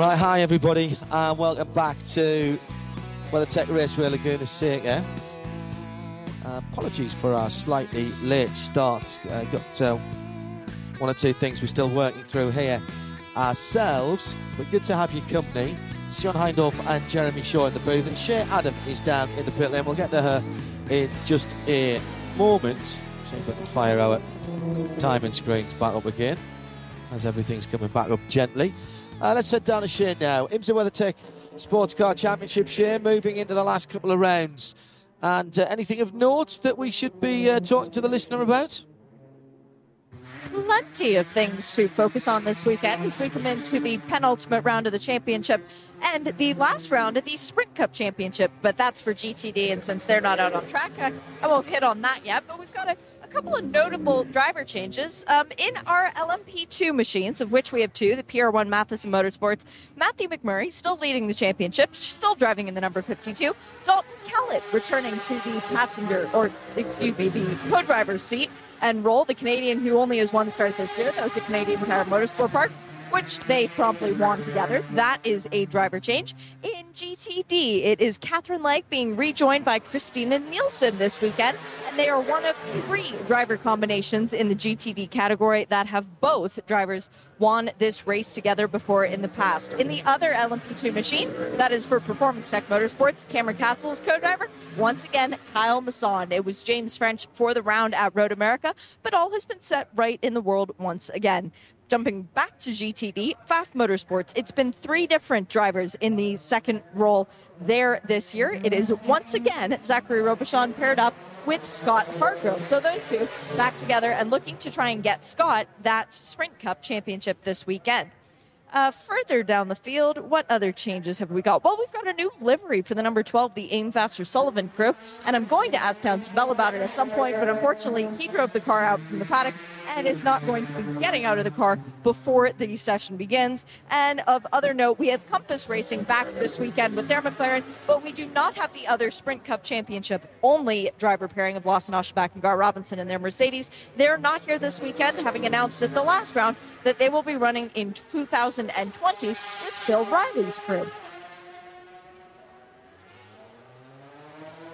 Right, hi everybody, and welcome back to WeatherTech Raceway Laguna Seca. Uh, apologies for our slightly late start. Uh, got uh, one or two things we're still working through here ourselves, but good to have your company. It's John Hindhaugh and Jeremy Shaw in the booth, and Shea Adam is down in the pit lane. We'll get to her in just a moment. See if I can fire our timing screens back up again as everything's coming back up gently. Uh, let's head down to Shea now. IMSA WeatherTech Sports Car Championship Shea moving into the last couple of rounds. And uh, anything of note that we should be uh, talking to the listener about? Plenty of things to focus on this weekend as we come into the penultimate round of the championship and the last round of the Sprint Cup Championship. But that's for GTD, and since they're not out on track, I, I won't hit on that yet. But we've got a couple of notable driver changes um, in our LMP2 machines, of which we have two, the PR1 Mathiasen Motorsports. Matthew McMurtry still leading the championship, still driving in the number 52. Dalton Kellett returning to the passenger, or excuse me, the co-driver's seat and role. The Canadian who only has one start this year, that was the Canadian Tire Motorsport Park which they promptly won together. That is a driver change. In GTD, it is Katherine Legge being rejoined by Christina Nielsen this weekend, and they are one of three driver combinations in the GTD category that have both drivers won this race together before in the past. In the other LMP2 machine, that is for Performance Tech Motorsports, Cameron Cassels' co-driver, once again, Kyle Masson. It was James French for the round at Road America, but all has been set right in the world once again jumping back to GTD, Pfaff Motorsports. It's been three different drivers in the second role there this year. It is once again Zachary Robichon paired up with Scott Hargrove. So those two back together and looking to try and get Scott that Sprint Cup championship this weekend. Uh, further down the field, what other changes have we got? Well, we've got a new livery for the number 12, the Aim Vasser Sullivan crew, and I'm going to ask Townsend Bell about it at some point, but unfortunately, he drove the car out from the paddock and is not going to be getting out of the car before the session begins. And of other note, we have Compass Racing back this weekend with their McLaren, but we do not have the other Sprint Cup Championship only driver pairing of Lawson Aschenbach and Gar Robinson in their Mercedes. They're not here this weekend, having announced at the last round that they will be running in 2020 with Bill Riley's crew.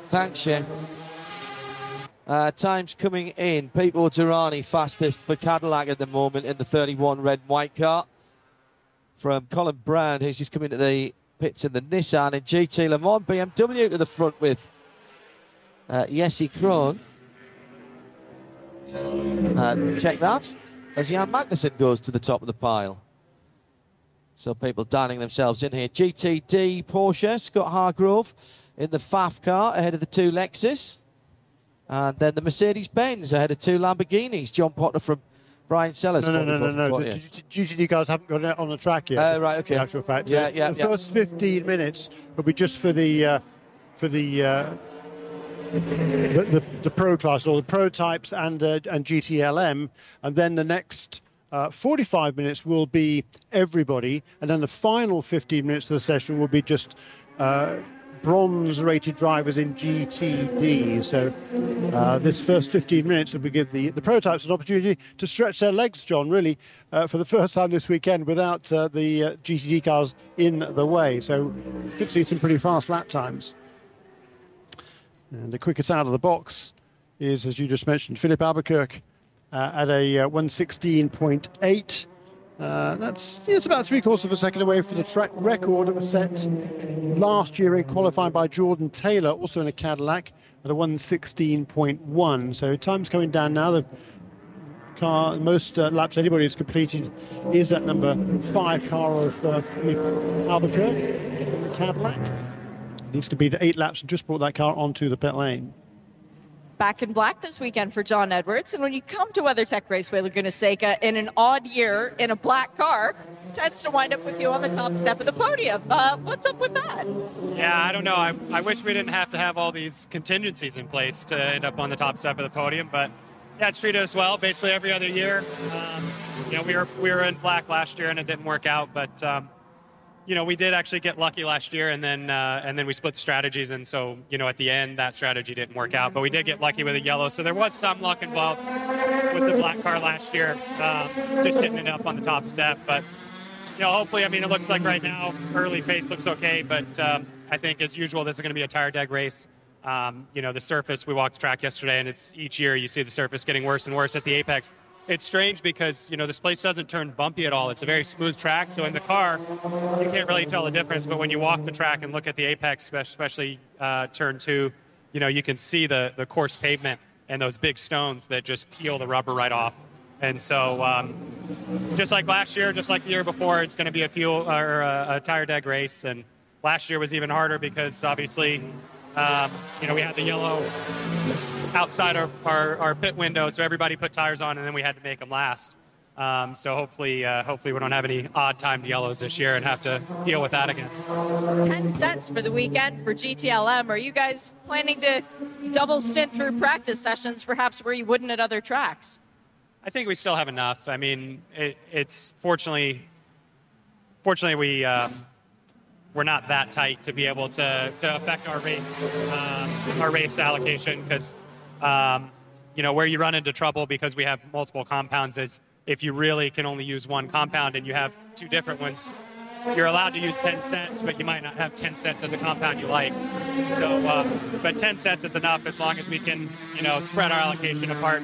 Thanks, Shane. Uh, times coming in. Pipo Derani fastest for Cadillac at the moment in the 31 red and white car. From Colin Braun, who's just coming to the pits in the Nissan. In GT Le Mans, BMW to the front with uh, Jesse Krohn. Uh, check that. As Jan Magnussen goes to the top of the pile. So people dining themselves in here. GTD Porsche, Scott Hargrove in the Pfaff car ahead of the two Lexus. And then the Mercedes Benz ahead of two Lamborghinis. John Potter from Bryan Sellers. No, no, no, no, no. GTD cars haven't got it on the track yet. Uh, right, okay. In actual fact, yeah, yeah. The first 15 minutes will be just for the uh, for the, uh, the, the the pro class or the prototypes and uh, and GTLM, and then the next. Uh, 45 minutes will be everybody, and then the final 15 minutes of the session will be just uh, bronze rated drivers in GTD. So uh, this first 15 minutes will give the, the prototypes an opportunity to stretch their legs, John, really, uh, for the first time this weekend without uh, the uh, GTD cars in the way. So you could see some pretty fast lap times. And the quickest out of the box is, as you just mentioned, Filipe Albuquerque uh, at a uh, 116.8. Uh, that's it's about three quarters of a second away from the track record that was set last year in qualifying by Jordan Taylor, also in a Cadillac, at a 116.1. So time's coming down now. The car, most uh, laps anybody has completed is that number five car of uh, Albuquerque in the Cadillac. Needs to beat eight laps and just brought that car onto the pit lane back in black this weekend for John Edwards. And when you come to WeatherTech Raceway Laguna Seca in an odd year in a black car, tends to wind up with you on the top step of the podium. Uh, what's up with that? Yeah, I don't know. I, I wish we didn't have to have all these contingencies in place to end up on the top step of the podium, but yeah, it's treated us well. Basically every other year. Um, you know, we were we were in black last year and it didn't work out, but um, you know, we did actually get lucky last year, and then uh, and then we split the strategies, and so you know, at the end, that strategy didn't work out. But we did get lucky with a yellow, so there was some luck involved with the black car last year, um, just getting it up on the top step. But you know, hopefully, I mean, it looks like right now, early pace looks okay, but um, I think as usual, this is going to be a tire deg race. Um, you know, the surface. We walked the track yesterday, and it's each year you see the surface getting worse and worse at the apex it's strange because you know this place doesn't turn bumpy at all. It's a very smooth track, so in the car you can't really tell the difference. But when you walk the track and look at the apex, especially uh, turn two, you know you can see the the coarse pavement and those big stones that just peel the rubber right off. And so, um, just like last year, just like the year before, it's going to be a fuel or a, a tire deg race. And last year was even harder because obviously, um, you know, we had the yellow outside our, our, our, pit window, so everybody put tires on, and then we had to make them last. Um, so hopefully, uh, hopefully we don't have any odd timed yellows this year and have to deal with that again. Ten cents for the weekend for GTLM. Are you guys planning to double stint through practice sessions, perhaps where you wouldn't at other tracks? I think we still have enough. I mean, it, it's fortunately, fortunately we. Um, we're not that tight to be able to, to affect our race um, our race allocation because um, you know, where you run into trouble because we have multiple compounds is if you really can only use one compound and you have two different ones, you're allowed to use 10 cents, but you might not have 10 cents of the compound you like. So, uh, but 10 cents is enough as long as we can, you know, spread our allocation apart.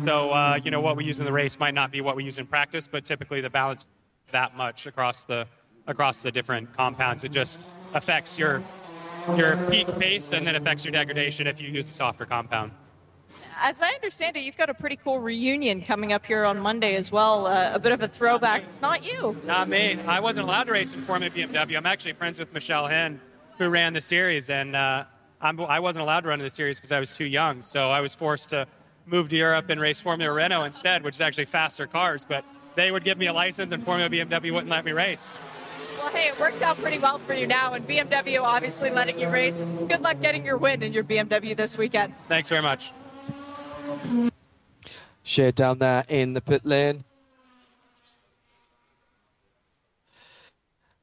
So, uh, you know, what we use in the race might not be what we use in practice, but typically the balance that much across the across the different compounds. It just affects your your peak pace and then affects your degradation if you use a softer compound as I understand it, you've got a pretty cool reunion coming up here on Monday as well. Uh, a bit of a throwback. Not you. Not me. I wasn't allowed to race in Formula BMW. I'm actually friends with Michelle Hen, who ran the series, and uh, I'm, I wasn't allowed to run in the series because I was too young. So I was forced to move to Europe and race Formula Renault instead, which is actually faster cars. But they would give me a license, and Formula BMW wouldn't let me race. Well, hey, it worked out pretty well for you now, and BMW obviously letting you race. Good luck getting your win in your BMW this weekend. Thanks very much. Shea down there in the pit lane.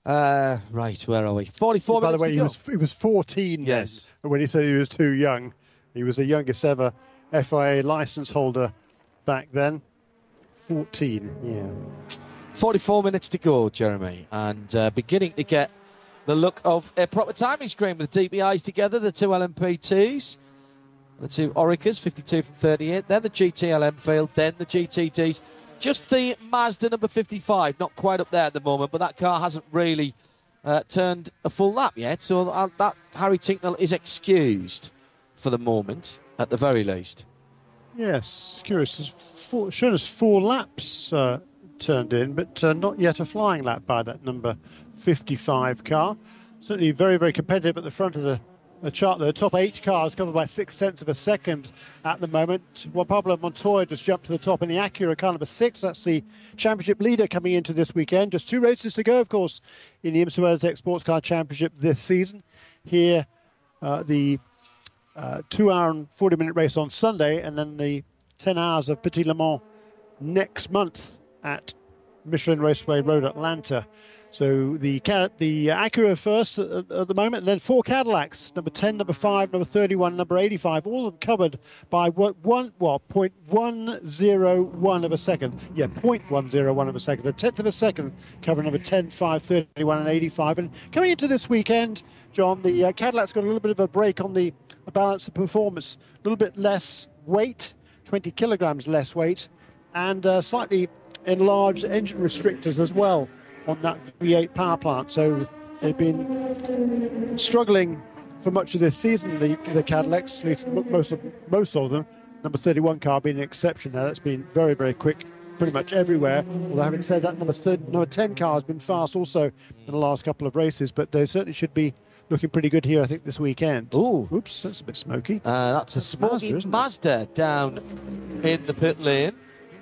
Uh, right, where are we? 44 By the way, he was, he was 14 yes. then, when he said he was too young. He was the youngest ever FIA license holder back then. 14, yeah. 44 minutes to go, Jeremy, and uh, beginning to get the look of a proper timing screen with the DPIs together, the two LMP2s. The two Oreca's, 52 from 38. Then the GTLM field, then the GTDs. Just the Mazda number 55, not quite up there at the moment, but that car hasn't really uh, turned a full lap yet. So that Harry Tincknell is excused for the moment, at the very least. Yes, curious. It's four, shown us four laps uh, turned in, but uh, not yet a flying lap by that number 55 car. Certainly very, very competitive at the front of the the chart. The top eight cars covered by six tenths of a second at the moment. Juan Pablo Montoya just jumped to the top in the Acura car number six. That's the championship leader coming into this weekend. Just two races to go, of course, in the IMSA WeatherTech Sports Car Championship this season. Here, uh, the uh, two hour and 40 minute race on Sunday, and then the 10 hours of Petit Le Mans next month at Michelin Raceway Road, Atlanta. So the the Acura first at, the moment, then four Cadillacs, number 10, number 5, number 31, number 85, all of them covered by what one well, 0.101 of a second. Yeah, 0.101 of a second. A tenth of a second covering number 10, 5, 31, and 85. And coming into this weekend, John, the uh, Cadillac's got a little bit of a break on the balance of performance, a little bit less weight, 20 kilograms less weight, and uh, slightly enlarged engine restrictors as well on that V8 power plant. So they've been struggling for much of this season. The, the Cadillacs, at least most of most of them, number 31 car being an exception. There, that's been very very quick, pretty much everywhere. Although having said that, number number 10 car has been fast also in the last couple of races. But they certainly should be looking pretty good here, I think, this weekend. Ooh. Oops, that's a bit smoky. Uh, that's a smoky Mazda, Mazda, down in the pit lane.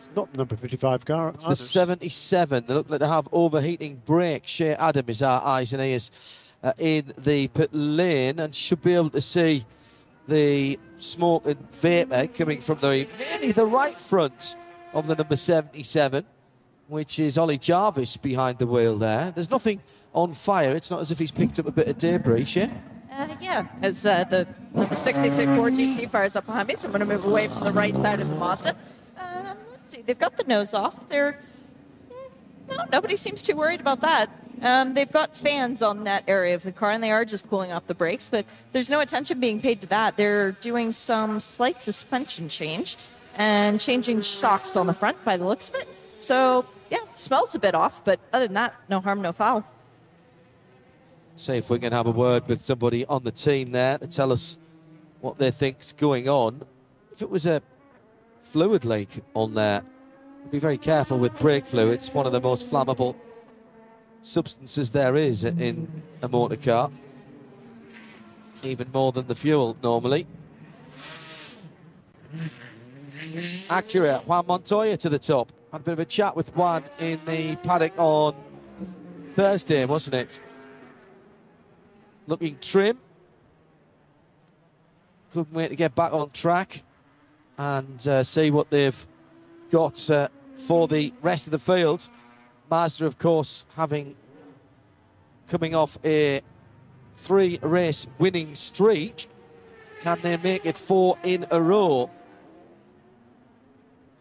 It's not the number 55 car. It's the 77. They look like they have overheating brakes. Shea Adam is our eyes and ears uh, in the pit lane and should be able to see the smoke and vapour coming from the mainly the right front of the number 77, which is Ollie Jarvis behind the wheel there. There's nothing on fire. It's not as if he's picked up a bit of debris, Shea. Uh, yeah, as uh, the number 66 Ford GT fires up behind me, so I'm going to move away from the right side of the Mazda. See, they've got the nose off. They're mm, no, nobody seems too worried about that. Um, they've got fans on that area of the car, and they are just cooling off the brakes, but there's no attention being paid to that. They're doing some slight suspension change and changing shocks on the front by the looks of it. So, yeah, smells a bit off, but other than that, no harm, no foul. See if we can have a word with somebody on the team there to tell us what they think's going on. If it was a fluid leak on there, be very careful with brake fluid. It's one of the most flammable substances there is in a motor car, even more than the fuel normally. Acura, Juan Montoya to the top. Had a bit of a chat with Juan in the paddock on Thursday, wasn't it? Looking trim. Couldn't wait to get back on track and uh, see what they've got uh, for the rest of the field. Mazda, of course, having coming off a three race winning streak. Can they make it four in a row?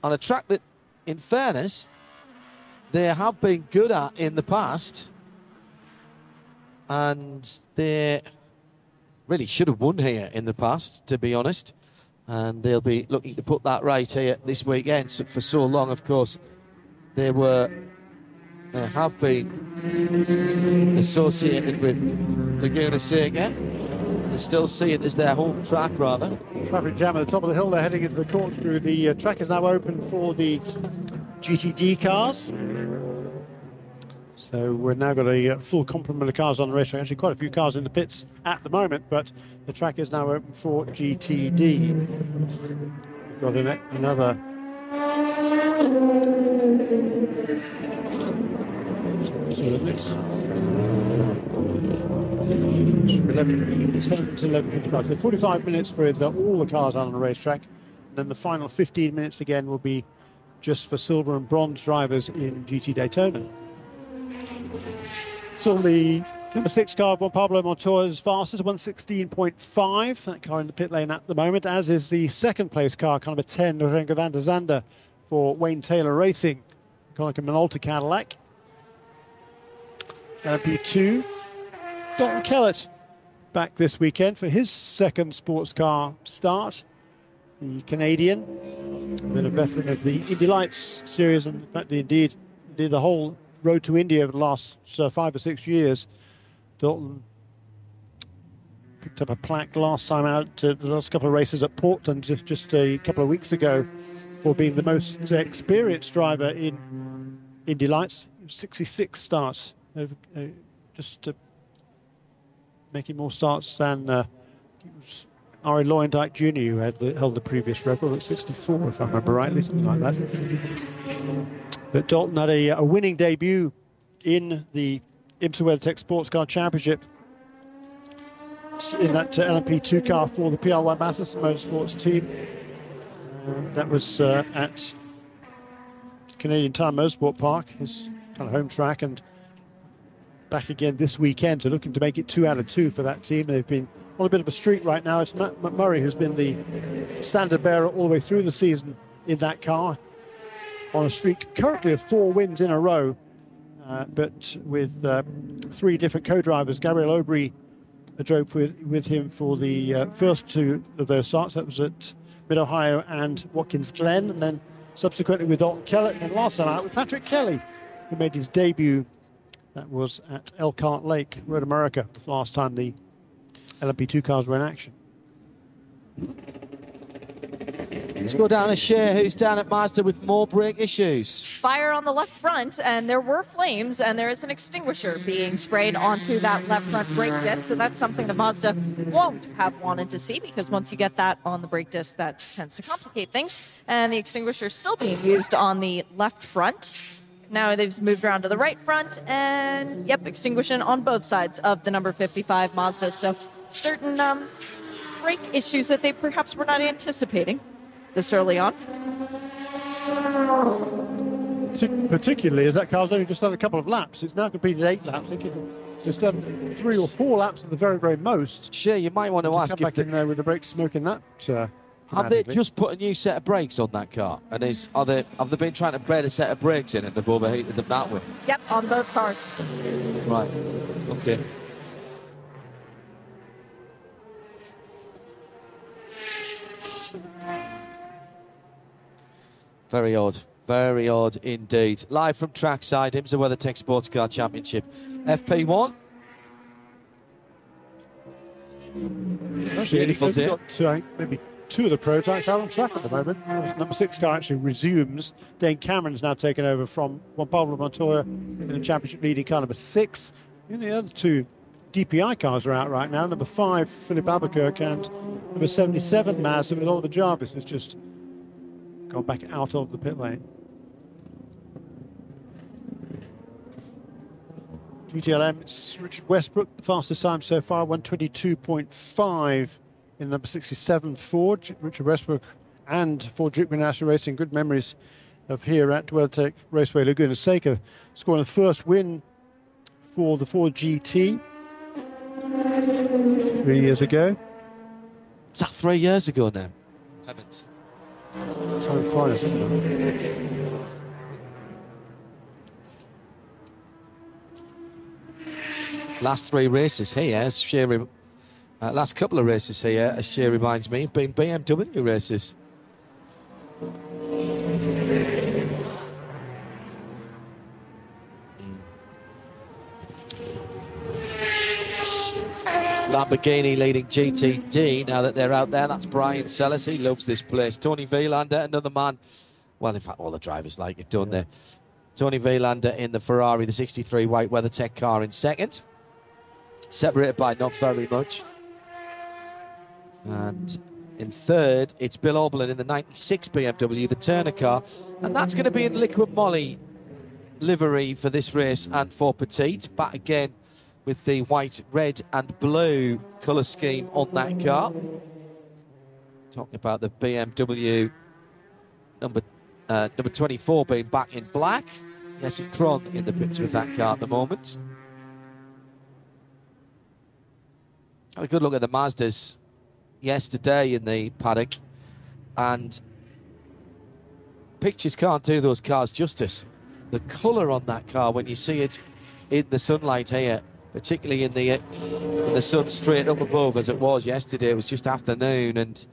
On a track that, in fairness, they have been good at in the past. And they really should have won here in the past, to be honest. And they'll be looking to put that right here this weekend. So for so long, of course, they were they have been associated with Laguna Seca. They still see it as their home track, rather. Traffic jam at the top of the hill. They're heading into the corkscrew. The uh, track is now open for the GTD cars. So we've now got a uh, full complement of cars on the racetrack. Actually, quite a few cars in the pits at the moment, but the track is now open for GTD. We've got an, another. So the next 11, it's 11 to 11.55. So 45 minutes for the, all the cars on the racetrack. And then the final 15 minutes again will be just for silver and bronze drivers in GT Daytona. So the number six car, Juan Pablo Montoya, Montoya's fastest, 116.5. That car in the pit lane at the moment, as is the second place car, car number 10, Renger van der Zande for Wayne Taylor Racing, Konica Minolta Cadillac. LMP2, Dalton Kellett back this weekend for his second sports car start. The Canadian, a veteran of the Indy Lights series, and in fact, indeed, did the whole road to Indy over the last uh, five or six years. Dalton picked up a plaque last time out, uh, the last couple of races at Portland just, just a couple of weeks ago for being the most experienced driver in Indy Lights. 66 starts, over, uh, just making more starts than uh, Arie Luyendyk Jr., who had held the previous record at 64, if I remember rightly, something like that. Dalton had a, a winning debut in the IMSA WeatherTech Sports Car Championship in that uh, LMP2 car for the PR1 Mathiasen Motorsports team. Uh, that was uh, at Canadian Tire Motorsport Park, his kind of home track, and back again this weekend. So looking to make it two out of two for that team. They've been on a bit of a streak right now. It's Matt McMurtry who's been the standard bearer all the way through the season in that car. On a streak currently of four wins in a row, uh, but with uh, three different co-drivers. Gabriel Aubry drove with, with him for the uh, first two of those starts. That was at Mid Ohio and Watkins Glen, and then subsequently with Dalton Kellett, and last time out with Patrick Kelly, who made his debut. That was at Elkhart Lake, Road America, the last time the LMP2 cars were in action. Let's go down to Shea, who's down at Mazda with more brake issues. Fire on the left front, and there were flames, and there is an extinguisher being sprayed onto that left front brake disc. So that's something that Mazda won't have wanted to see because once you get that on the brake disc, that tends to complicate things. And the extinguisher is still being used on the left front. Now they've moved around to the right front, and yep, extinguishing on both sides of the number 55 Mazda. So certain um, brake issues that they perhaps were not anticipating this early on. Particularly as that car's only just done a couple of laps. It's now completed eight laps. I think it's done three or four laps at the very, very most. Sure, you might want to, to ask come if back in there with the brakes smoking that. Uh, have they just put a new set of brakes on that car? And is are they have they been trying to bed a set of brakes in and they've overheated them that way? Yep, on both cars. Right. Okay. Very odd. Very odd indeed. Live from trackside, IMSA WeatherTech Sports Car Championship. FP1. Actually, Beautiful day. Got, uh, maybe two of the prototypes are on track at the moment. Number six car actually resumes. Dane Cameron's now taken over from Juan Pablo Montoya in the championship leading car number six. And the other two DPI cars are out right now. Number five, Filipe Albuquerque, and number 77, Mazda with Oliver Jarvis has just gone back out of the pit lane. GTLM, it's Richard Westbrook, the fastest time so far, 122.5 in number 67 Ford. Richard Westbrook and Ford Duke International Racing, good memories of here at WeatherTech Raceway Laguna Seca, scoring the first win for the Ford GT three years ago. Is that three years ago now? Heavens. Time flies, isn't it? Last three races here, as Shea, uh, last couple of races here, as Shea reminds me, have been BMW races. Lamborghini leading GTD now that they're out there. That's Bryan Sellers. He loves this place. Toni Vilander, another man. Well, in fact, all the drivers like it, don't they? Toni Vilander in the Ferrari, the 63 white WeatherTech car in second. Separated by not very much. And in third, it's Bill Auberlen in the 96 BMW, the Turner car. And that's going to be in Liqui Moly livery for this race and for Petite. Back again with the white, red, and blue colour scheme on that car. Talking about the BMW number uh, number 24 being back in black. Jesse Krohn in the pits with that car at the moment. Had a good look at the Mazdas yesterday in the paddock, and pictures can't do those cars justice. The colour on that car when you see it in the sunlight here particularly in the in the sun straight up above as it was yesterday. It was just afternoon, and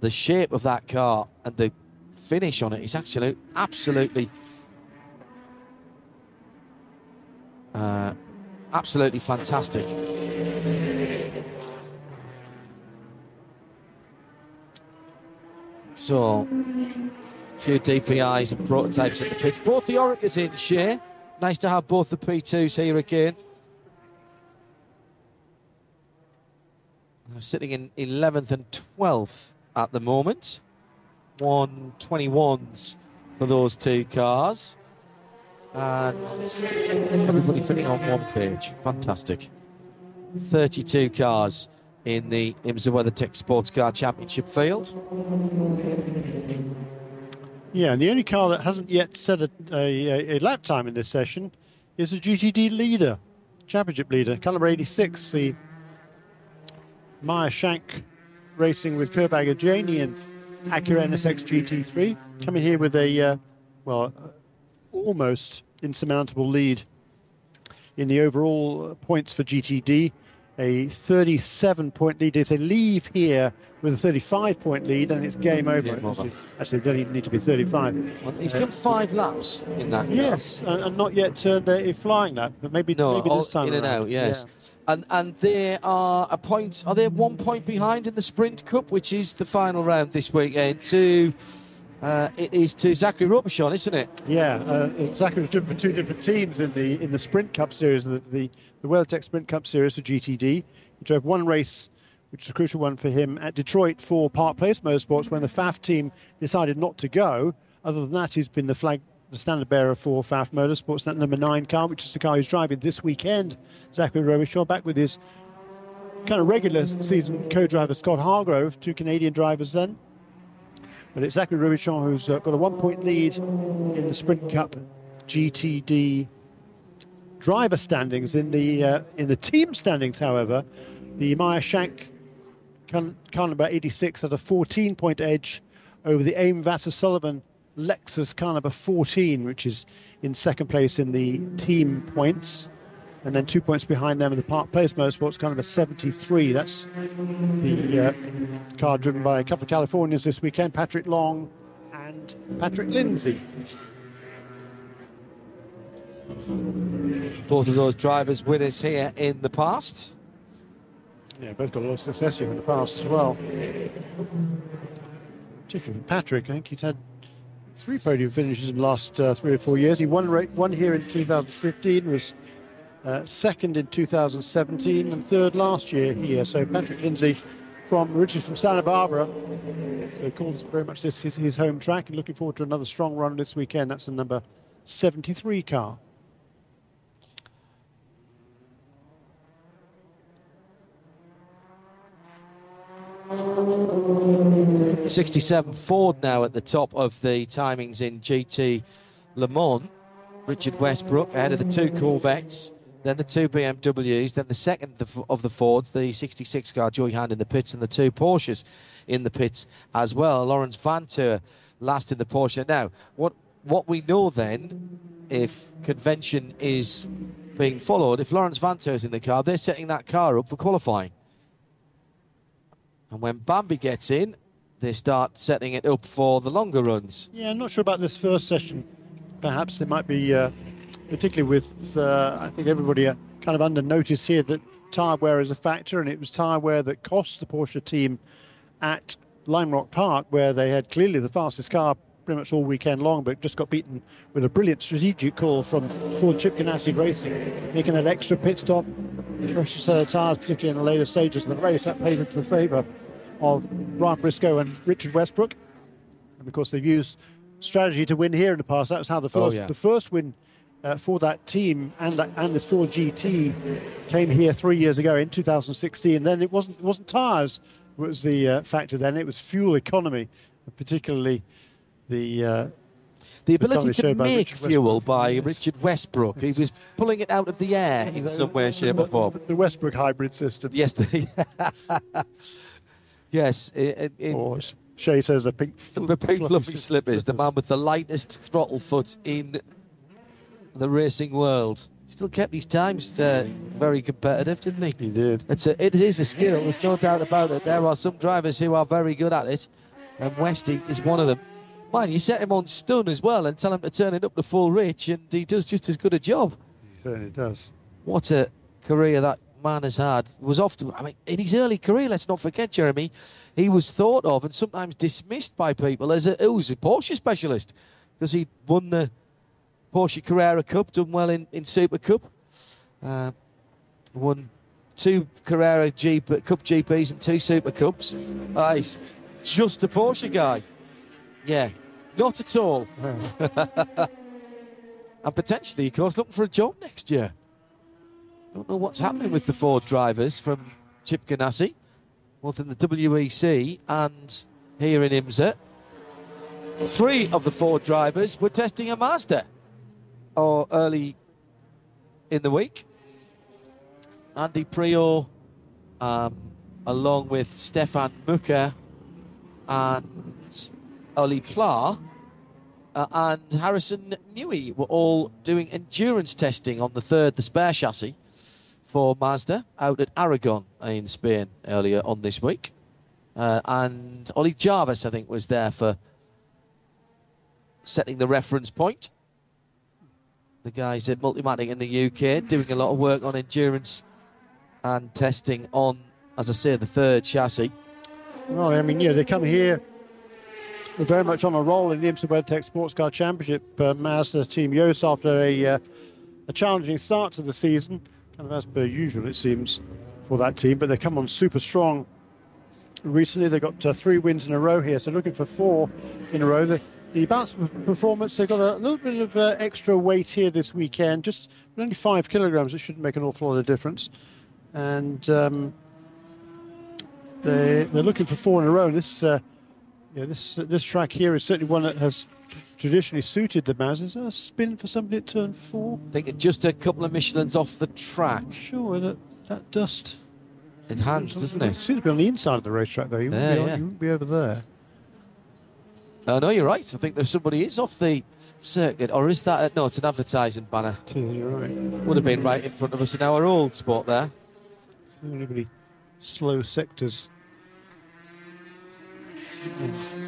the shape of that car and the finish on it is actually absolutely uh, absolutely fantastic. So, a few DPIs and prototypes at the pits. Both the Oreca's in, Shea. Nice to have both the P2s here again. Sitting in 11th and 12th at the moment. 121s for those two cars. And everybody fitting on one page. Fantastic. 32 cars in the IMSA WeatherTech Sports Car Championship field. Yeah, and the only car that hasn't yet set a, a, a lap time in this session is the GTD leader, championship leader, caliber 86, the Meyer Shank racing with Curb-Agajanian and Acura NSX GT3, coming here with a, uh, well, uh, almost insurmountable lead in the overall points for GTD. A 37 point lead. If they leave here with a 35 point lead, and it's game over. Game over. Actually, they don't even need to be 35. Well, he's done five laps in that. Yes, and, and not yet turned a, a flying lap, but maybe, No, maybe all this time in and out, yes. And and they are a point. Are they one point behind in the Sprint Cup, which is the final round this weekend? To uh, it is to Zachary Robichon, isn't it? Yeah, uh, Zachary was driven for two different teams in the in the Sprint Cup series, the the, the WeatherTech Sprint Cup series for GTD. He drove one race, which is a crucial one for him, at Detroit for Park Place Motorsports when the Pfaff team decided not to go. Other than that, he's been the flag the standard bearer for Pfaff Motorsports, that number nine car, which is the car he's driving this weekend. Zachary Robichon back with his kind of regular season co-driver Scott Hargrove, two Canadian drivers then. But it's Zachary Robichon who's uh, got a one-point lead in the Sprint Cup GTD driver standings. In the uh, in the team standings, however, the Meyer Shank car number 86 has a 14-point edge over the AIM Vasser Sullivan Lexus car number 14, which is in second place in the team points. And then two points behind them in the Park Place Motorsports car number 73. That's the uh, car driven by a couple of Californians this weekend, Patrick Long and Patrick Lindsay. Both of those drivers winners here in the past. Yeah, both got a lot of success here in the past as well. Particularly Patrick, I think he's had three podium finishes in the last uh, three or four years. He won here in 2015, was uh, second in 2017, and third last year here. So Patrick Lindsay, from originally from Santa Barbara, so calls very much this his, his home track, and looking forward to another strong run this weekend. That's the number 73 car. 67 Ford now at the top of the timings in GT Le Mans. Richard Westbrook ahead of the two Corvettes, then the two BMWs, then the second of the Fords, the 66 car Joey Hand in the pits, and the two Porsches in the pits as well. Laurens Vanthoor last in the Porsche. Now, what what we know then, if convention is being followed, if Laurens Vanthoor is in the car, they're setting that car up for qualifying. And when Bambi gets in, they start setting it up for the longer runs. Yeah, I'm not sure about this first session. Perhaps it might be, uh, particularly with, uh, I think everybody uh, kind of under notice here that tyre wear is a factor, and it was tyre wear that cost the Porsche team at Lime Rock Park, where they had clearly the fastest car pretty much all weekend long, but just got beaten with a brilliant strategic call from Ford Chip Ganassi Racing, making an extra pit stop, fresh set of tyres, particularly in the later stages of the race. That played into the favour of Ryan Briscoe and Richard Westbrook. And of course, they've used strategy to win here in the past. That was how the oh, first, oh, yeah. the first win uh, for that team and and this Ford GT came here three years ago in 2016. Then it wasn't it wasn't tyres was the uh, factor. Then it was fuel economy, particularly the. Uh, the ability to make by fuel by Richard Westbrook. He was pulling it out of the air in some way, shape, or form. The Westbrook hybrid system. Yes. The Yes. It, it, or Shea says the pink, fl- the pink fluffy, slippers, the man with the lightest throttle foot in the racing world. He still kept his times uh, very competitive, didn't he? He did. It's a, it is a skill. There's no doubt about it. There are some drivers who are very good at it, and Westy is one of them. Man, you set him on stun as well and tell him to turn it up to full reach, and he does just as good a job. He certainly does. What a career that man has had was often, I mean, in his early career, let's not forget, Jeremy, he was thought of and sometimes dismissed by people as a, oh, was a Porsche specialist because he won the Porsche Carrera Cup, done well in, in Super Cup, uh, won two Carrera Jeep, Cup GPs and two Super Cups. Uh, he's just a Porsche guy. Yeah, not at all. and potentially, of course, looking for a job next year. I don't know what's happening with the Ford drivers from Chip Ganassi, both in the WEC and here in IMSA. Three of the Ford drivers were testing a Mazda or early in the week. Andy Priaulx, um, along with Stefan Mücke and Oli Pla, uh, and Harrison Newey were all doing endurance testing on the third, the spare chassis for Mazda out at Aragon in Spain earlier on this week. Uh, and Ollie Jarvis, I think, was there for setting the reference point. The guys at Multimatic in the UK doing a lot of work on endurance and testing on, as I say, the third chassis. Well, I mean, know, they come here very much on a roll in the IMSA WeatherTech Sports Car Championship. Uh, Mazda Team Joest after a, uh, a challenging start to the season, kind of as per usual, it seems, for that team. But they come on super strong recently. They got uh, three wins in a row here, so looking for four in a row. The, the balance performance, they've got a little bit of uh, extra weight here this weekend, just only five kilograms. It shouldn't make an awful lot of difference. And um, they, they're looking for four in a row. This uh, yeah, this this track here is certainly one that has traditionally suited the Maz. Is there a spin for somebody at turn four? I think it's just a couple of Michelin's off the track. Sure, that, that dust. It hangs, doesn't it? It seems to be on the inside of the racetrack, though. You, yeah, wouldn't, be, yeah. you wouldn't be over there. Oh, no, you're right. I think there's somebody is off the circuit, or is that? A, no, it's an advertising banner. You're right. Would have been right in front of us in our old spot there. Anybody slow sectors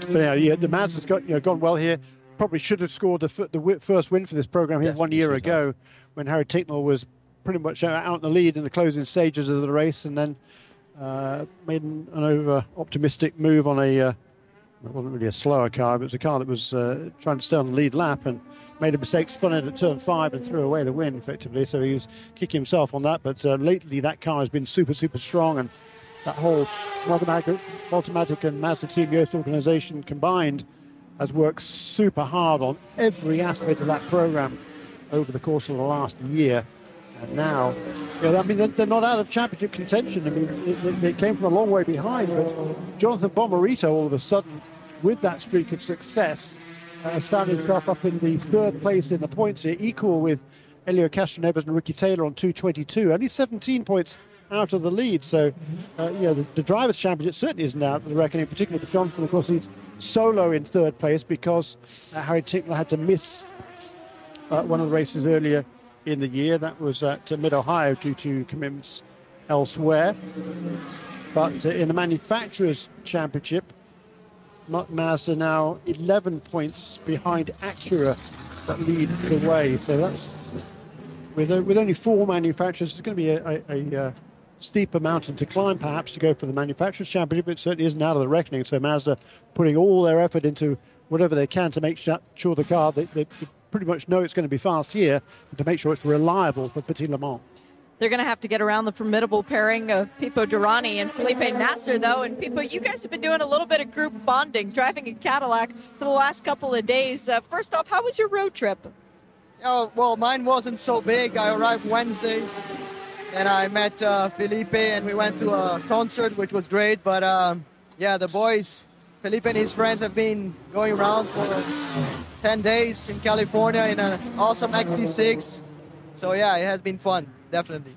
but yeah, yeah, the Maz has got you know, gone well here. Probably should have scored the, the first win for this program here Definitely one year ago, have. when Harry Tincknell was pretty much out in the lead in the closing stages of the race, and then uh, made an, an over optimistic move on a. Uh, it wasn't really a slower car, but it was a car that was uh, trying to stay on the lead lap and made a mistake, spun it at turn five and threw away the win effectively. So he was kicking himself on that. But uh, lately, that car has been super, super strong and that whole Multimatic and Mazda Team Joest organization combined has worked super hard on every aspect of that program over the course of the last year. And now, you know, I mean, they're, not out of championship contention. I mean, they, came from a long way behind, but Jonathan Bomarito, all of a sudden, with that streak of success, uh, has found himself up in the third place in the points here, equal with Helio Castroneves and Ricky Taylor on 222. Only 17 points out of the lead. So, uh, you know, the, the, Drivers' Championship certainly isn't out of the reckoning, particularly for Jonathan. Of course, he's solo in third place because uh, Harry Tincknell had to miss uh, one of the races earlier in the year. That was at Mid Ohio due to commitments elsewhere. But uh, in the Manufacturers' Championship, Mazda now 11 points behind Acura that leads the way. So that's with, uh, with only four manufacturers, it's going to be a, a, a, uh, steeper mountain to climb, perhaps, to go for the Manufacturers' Championship. It certainly isn't out of the reckoning. So Mazda putting all their effort into whatever they can to make sure the car, they, they pretty much know it's going to be fast here, and to make sure it's reliable for Petit Le Mans. They're going to have to get around the formidable pairing of Pipo Derani and Felipe Nasr, though. And Pipo, you guys have been doing a little bit of group bonding, driving a Cadillac for the last couple of days. Uh, first off, how was your road trip? Oh, well, mine wasn't so big. I arrived Wednesday, and I met uh, Felipe, and we went to a concert, which was great. But um, yeah, the boys, Felipe and his friends, have been going around for 10 days in California in an awesome XT6. So yeah, it has been fun, definitely.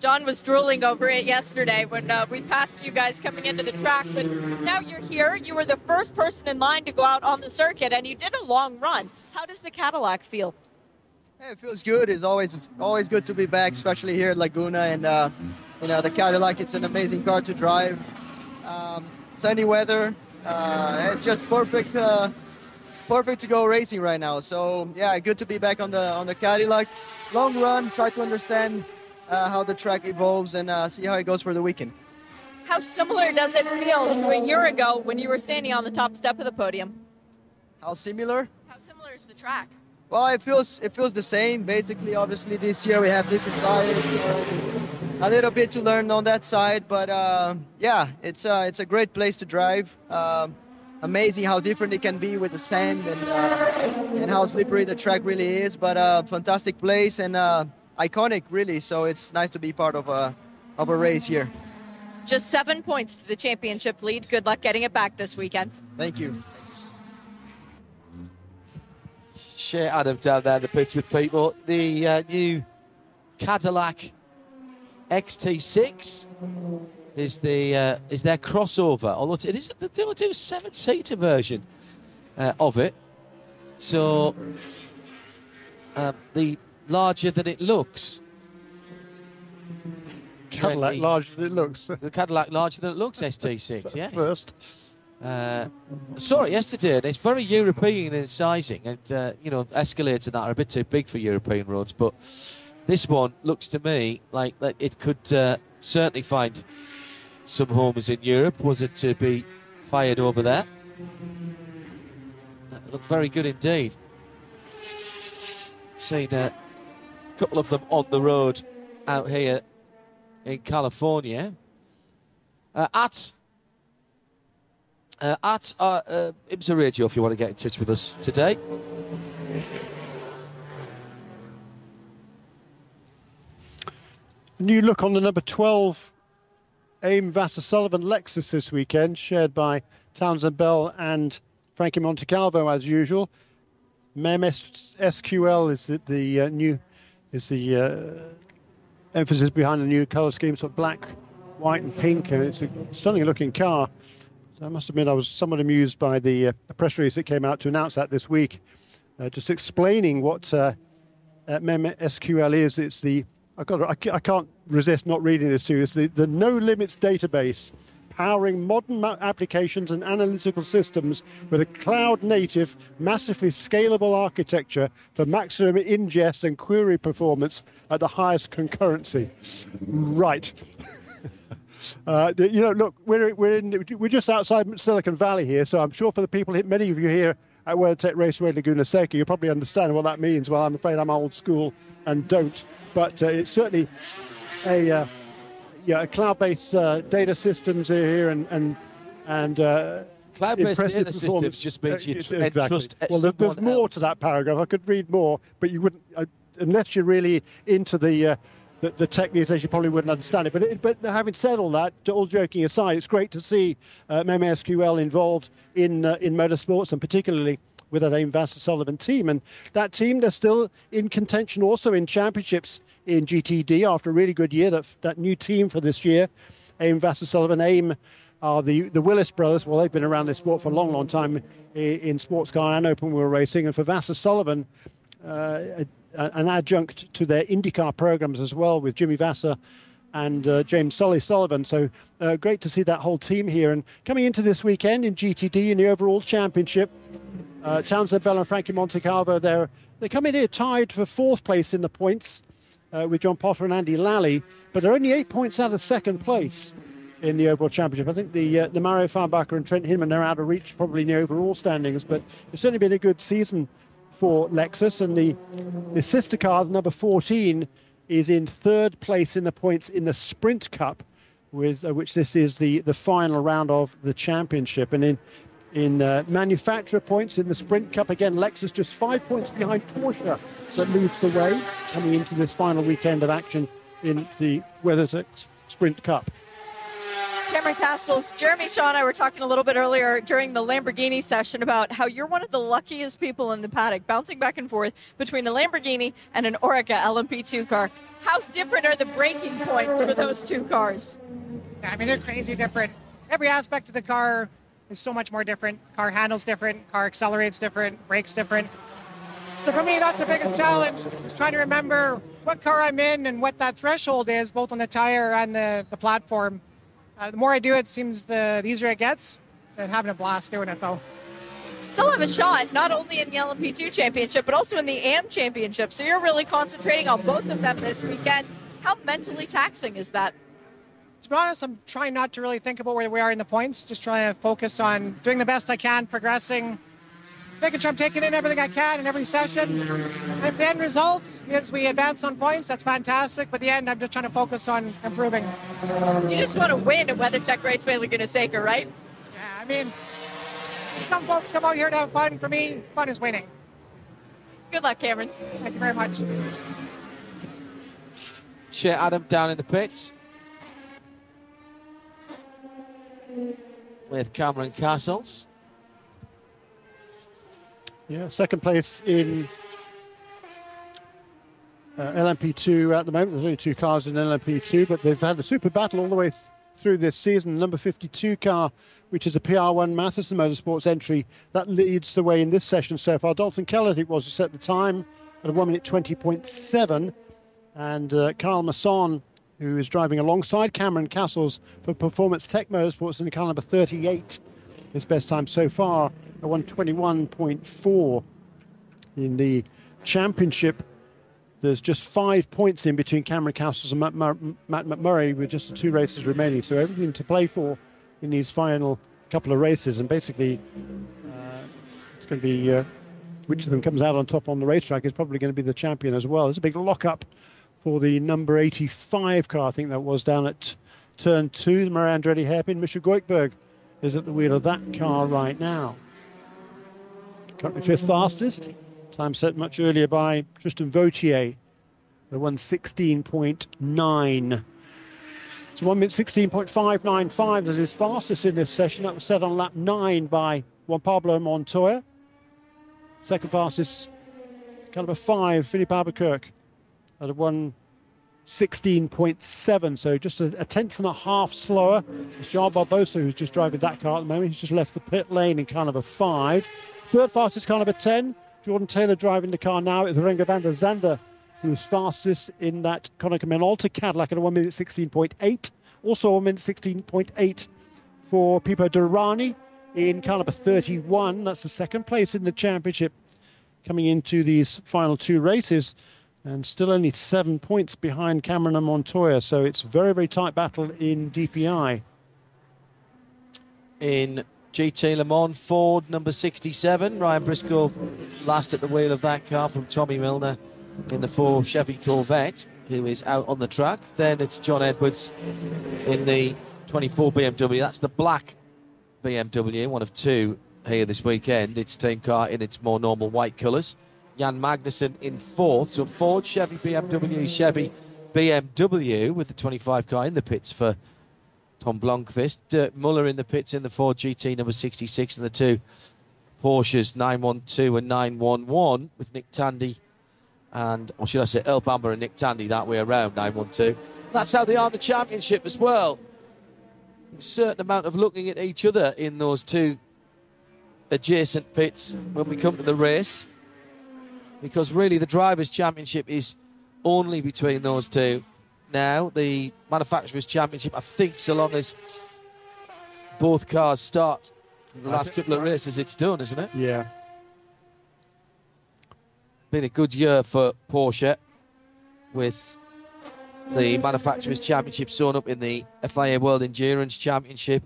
John was drooling over it yesterday when uh, we passed you guys coming into the track. But now you're here. You were the first person in line to go out on the circuit, and you did a long run. How does the Cadillac feel? Yeah, it feels good. It's always always good to be back, especially here at Laguna. And uh, you know, the Cadillac, it's an amazing car to drive. Um, sunny weather, uh, it's just perfect, uh, perfect to go racing right now. So yeah, good to be back on the on the Cadillac. Long run, try to understand uh, how the track evolves and uh, see how it goes for the weekend. How similar does it feel to a year ago when you were standing on the top step of the podium? How similar? How similar is the track? Well, it feels it feels the same. Basically, obviously this year we have different tires, so a little bit to learn on that side. But uh, yeah, it's uh, it's a great place to drive. Uh, amazing how different it can be with the sand and uh, and how slippery the track really is. But uh, fantastic place and uh, iconic, really. So it's nice to be part of a of a race here. Just seven points to the championship lead. Good luck getting it back this weekend. Thank you. Shea Adam down there in the pits with people. The uh, new Cadillac XT6 is the uh, is their crossover. Although it is the they do a seven seater version uh, of it. So uh, the larger than it looks. Cadillac larger than it looks. the Cadillac larger than it looks XT6. yeah. First. Uh, saw it yesterday, and it's very European in sizing, and uh, you know, Escalades and that are a bit too big for European roads. But this one looks to me like that it could uh, certainly find some homes in Europe. Was it to be fired over there? That looked very good indeed. Seen a couple of them on the road out here in California. Uh, at uh, at uh, uh, IMSA Radio if you want to get in touch with us today. New look on the number 12 AIM Vasser Sullivan Lexus this weekend, shared by Townsend Bell and Frankie Montecalvo as usual. MemSQL is the, the uh, new is the uh, emphasis behind the new color scheme, so black, white, and pink, and it's a stunning looking car. I must admit, I was somewhat amused by the, uh, press release that came out to announce that this week, uh, just explaining what uh, MemSQL is. It's the I, got, I can't resist not reading this to you. It's the, the No Limits database powering modern applications and analytical systems with a cloud native, massively scalable architecture for maximum ingest and query performance at the highest concurrency. Right. Uh, you know, look, we're we're in, we're just outside Silicon Valley here, so I'm sure for the people, many of you here at WeatherTech Raceway Laguna Seca, you probably understand what that means. Well, I'm afraid I'm old school and don't, but uh, it's certainly a uh, yeah, cloud-based uh, data systems here and and and uh, cloud-based data systems just means you tr- exactly. trust. Well, there's, there's more else. to that paragraph. I could read more, but you wouldn't uh, unless you're really into the. The, the tech these you probably wouldn't understand it. But it, but having said all that, all joking aside, it's great to see uh, MemSQL involved in uh, in motorsports and particularly with that AIM Vasser Sullivan team. And that team, they're still in contention also in championships in GTD after a really good year. That, that new team for this year, AIM Vasser Sullivan, AIM are the, the Willis brothers. Well, they've been around this sport for a long, long time in, in sports car and open wheel racing. And for Vasser Sullivan, uh, an adjunct to their IndyCar programs as well with Jimmy Vasser and uh, James Sully Sullivan. So uh, great to see that whole team here. And coming into this weekend in GTD in the overall championship, uh, Townsend Bell and Frankie Montecalvo, they're, they come in here tied for fourth place in the points uh, with John Potter and Andy Lally, but they're only eight points out of second place in the overall championship. I think the uh, the Mario Farnbacher and Trent Hindman are out of reach probably in the overall standings, but it's certainly been a good season for Lexus. And the, the sister car, the number 14, is in third place in the points in the Sprint Cup, with uh, which this is the, the final round of the championship. And in in uh, manufacturer points in the Sprint Cup. Again, Lexus just five points behind Porsche that leads the way coming into this final weekend of action in the WeatherTech Sprint Cup. Cameron Cassels, Jeremy Shaw and I were talking a little bit earlier during the Lamborghini session about how you're one of the luckiest people in the paddock, bouncing back and forth between a Lamborghini and an Oreca LMP2 car. How different are the braking points for those two cars? I mean, they're crazy different. Every aspect of the car is so much more different. Car handles different, car accelerates different, brakes different. So for me, that's the biggest challenge, is trying to remember what car I'm in and what that threshold is, both on the tire and the, the platform. Uh, the more I do it, seems the, the easier it gets. And having a blast doing it, though. Still have a shot, not only in the LMP2 championship, but also in the AM championship. So you're really concentrating on both of them this weekend. How mentally taxing is that? to be honest, I'm trying not to really think about where we are in the points. Just trying to focus on doing the best I can, progressing, making sure I'm taking in everything I can in every session. And if the end result is we advance on points, that's fantastic. But the end, I'm just trying to focus on improving. You just want to win at WeatherTech Raceway Laguna Seca, right? Yeah, I mean, some folks come out here to have fun. For me, fun is winning. Good luck, Cameron. Thank you very much. Shea Adam down in the pits. with Cameron Cassels. Yeah, second place in uh, LMP2 at the moment. There's only two cars in LMP2, but they've had a super battle all the way th- through this season. Number 52 car, which is a PR1 Mathiasen Motorsports entry, that leads the way in this session so far. Dalton Kellett, it was, set the time at 1 minute 20.7. And uh, Kyle Masson who is driving alongside Cameron Cassels for Performance Tech Motorsports in the car number 38. His best time so far, a 121.4 in the championship there's just five points in between Cameron Cassels and Matt, Matt McMurry with just the two races remaining. So everything to play for in these final couple of races. And basically, uh, it's going to be uh, which of them comes out on top on the racetrack is probably going to be the champion as well. There's a big lock-up for the number 85 car. I think that was down at turn two. The Mario Andretti hairpin. Misha Goikhberg is at the wheel of that car right now. Currently fifth fastest. Time set much earlier by Tristan Vautier. The 116.9. So 1 minute 16.595 that is fastest in this session. That was set on lap 9 by Juan Pablo Montoya. Second fastest, a 5, Filipe Albuquerque at a 116.7. So just a, a, tenth and a half slower. It's João Barbosa who's just driving that car at the moment. He's just left the pit lane in a 5. Third fastest, car number 10. Jordan Taylor driving the car now. It's Renger van der Zande who's fastest in that Konica Minolta Cadillac at a 1 minute 16.8. Also 1 minute 16.8 for Pipo Derani in car number 31. That's the second place in the championship coming into these final two races. And still only seven points behind Cameron and Montoya. So it's very, very tight battle in DPI. In GT Le Mans Ford number 67. Ryan Briscoe last at the wheel of that car from Tommy Milner in the four Chevy Corvette, who is out on the track. Then it's John Edwards in the 24 BMW. That's the black BMW, one of two here this weekend. It's team car in its more normal white colours. Jan Magnussen in fourth. So Ford, Chevy, BMW, Chevy, BMW with the 25 car in the pits for Tom Blomqvist. Dirk Muller in the pits in the Ford GT number 66 and the two Porsches 912 and 911 with Nick Tandy and, or should I say, Earl Bamber and Nick Tandy that way around 912. That's how they are in the championship as well. A certain amount of looking at each other in those two adjacent pits when we come to the race because really the drivers' championship is only between those two now. The manufacturers' championship, I think, so long as both cars start the last couple of races, it's done, isn't it? Yeah. Been a good year for Porsche with the manufacturers' championship sewn up in the FIA World Endurance Championship.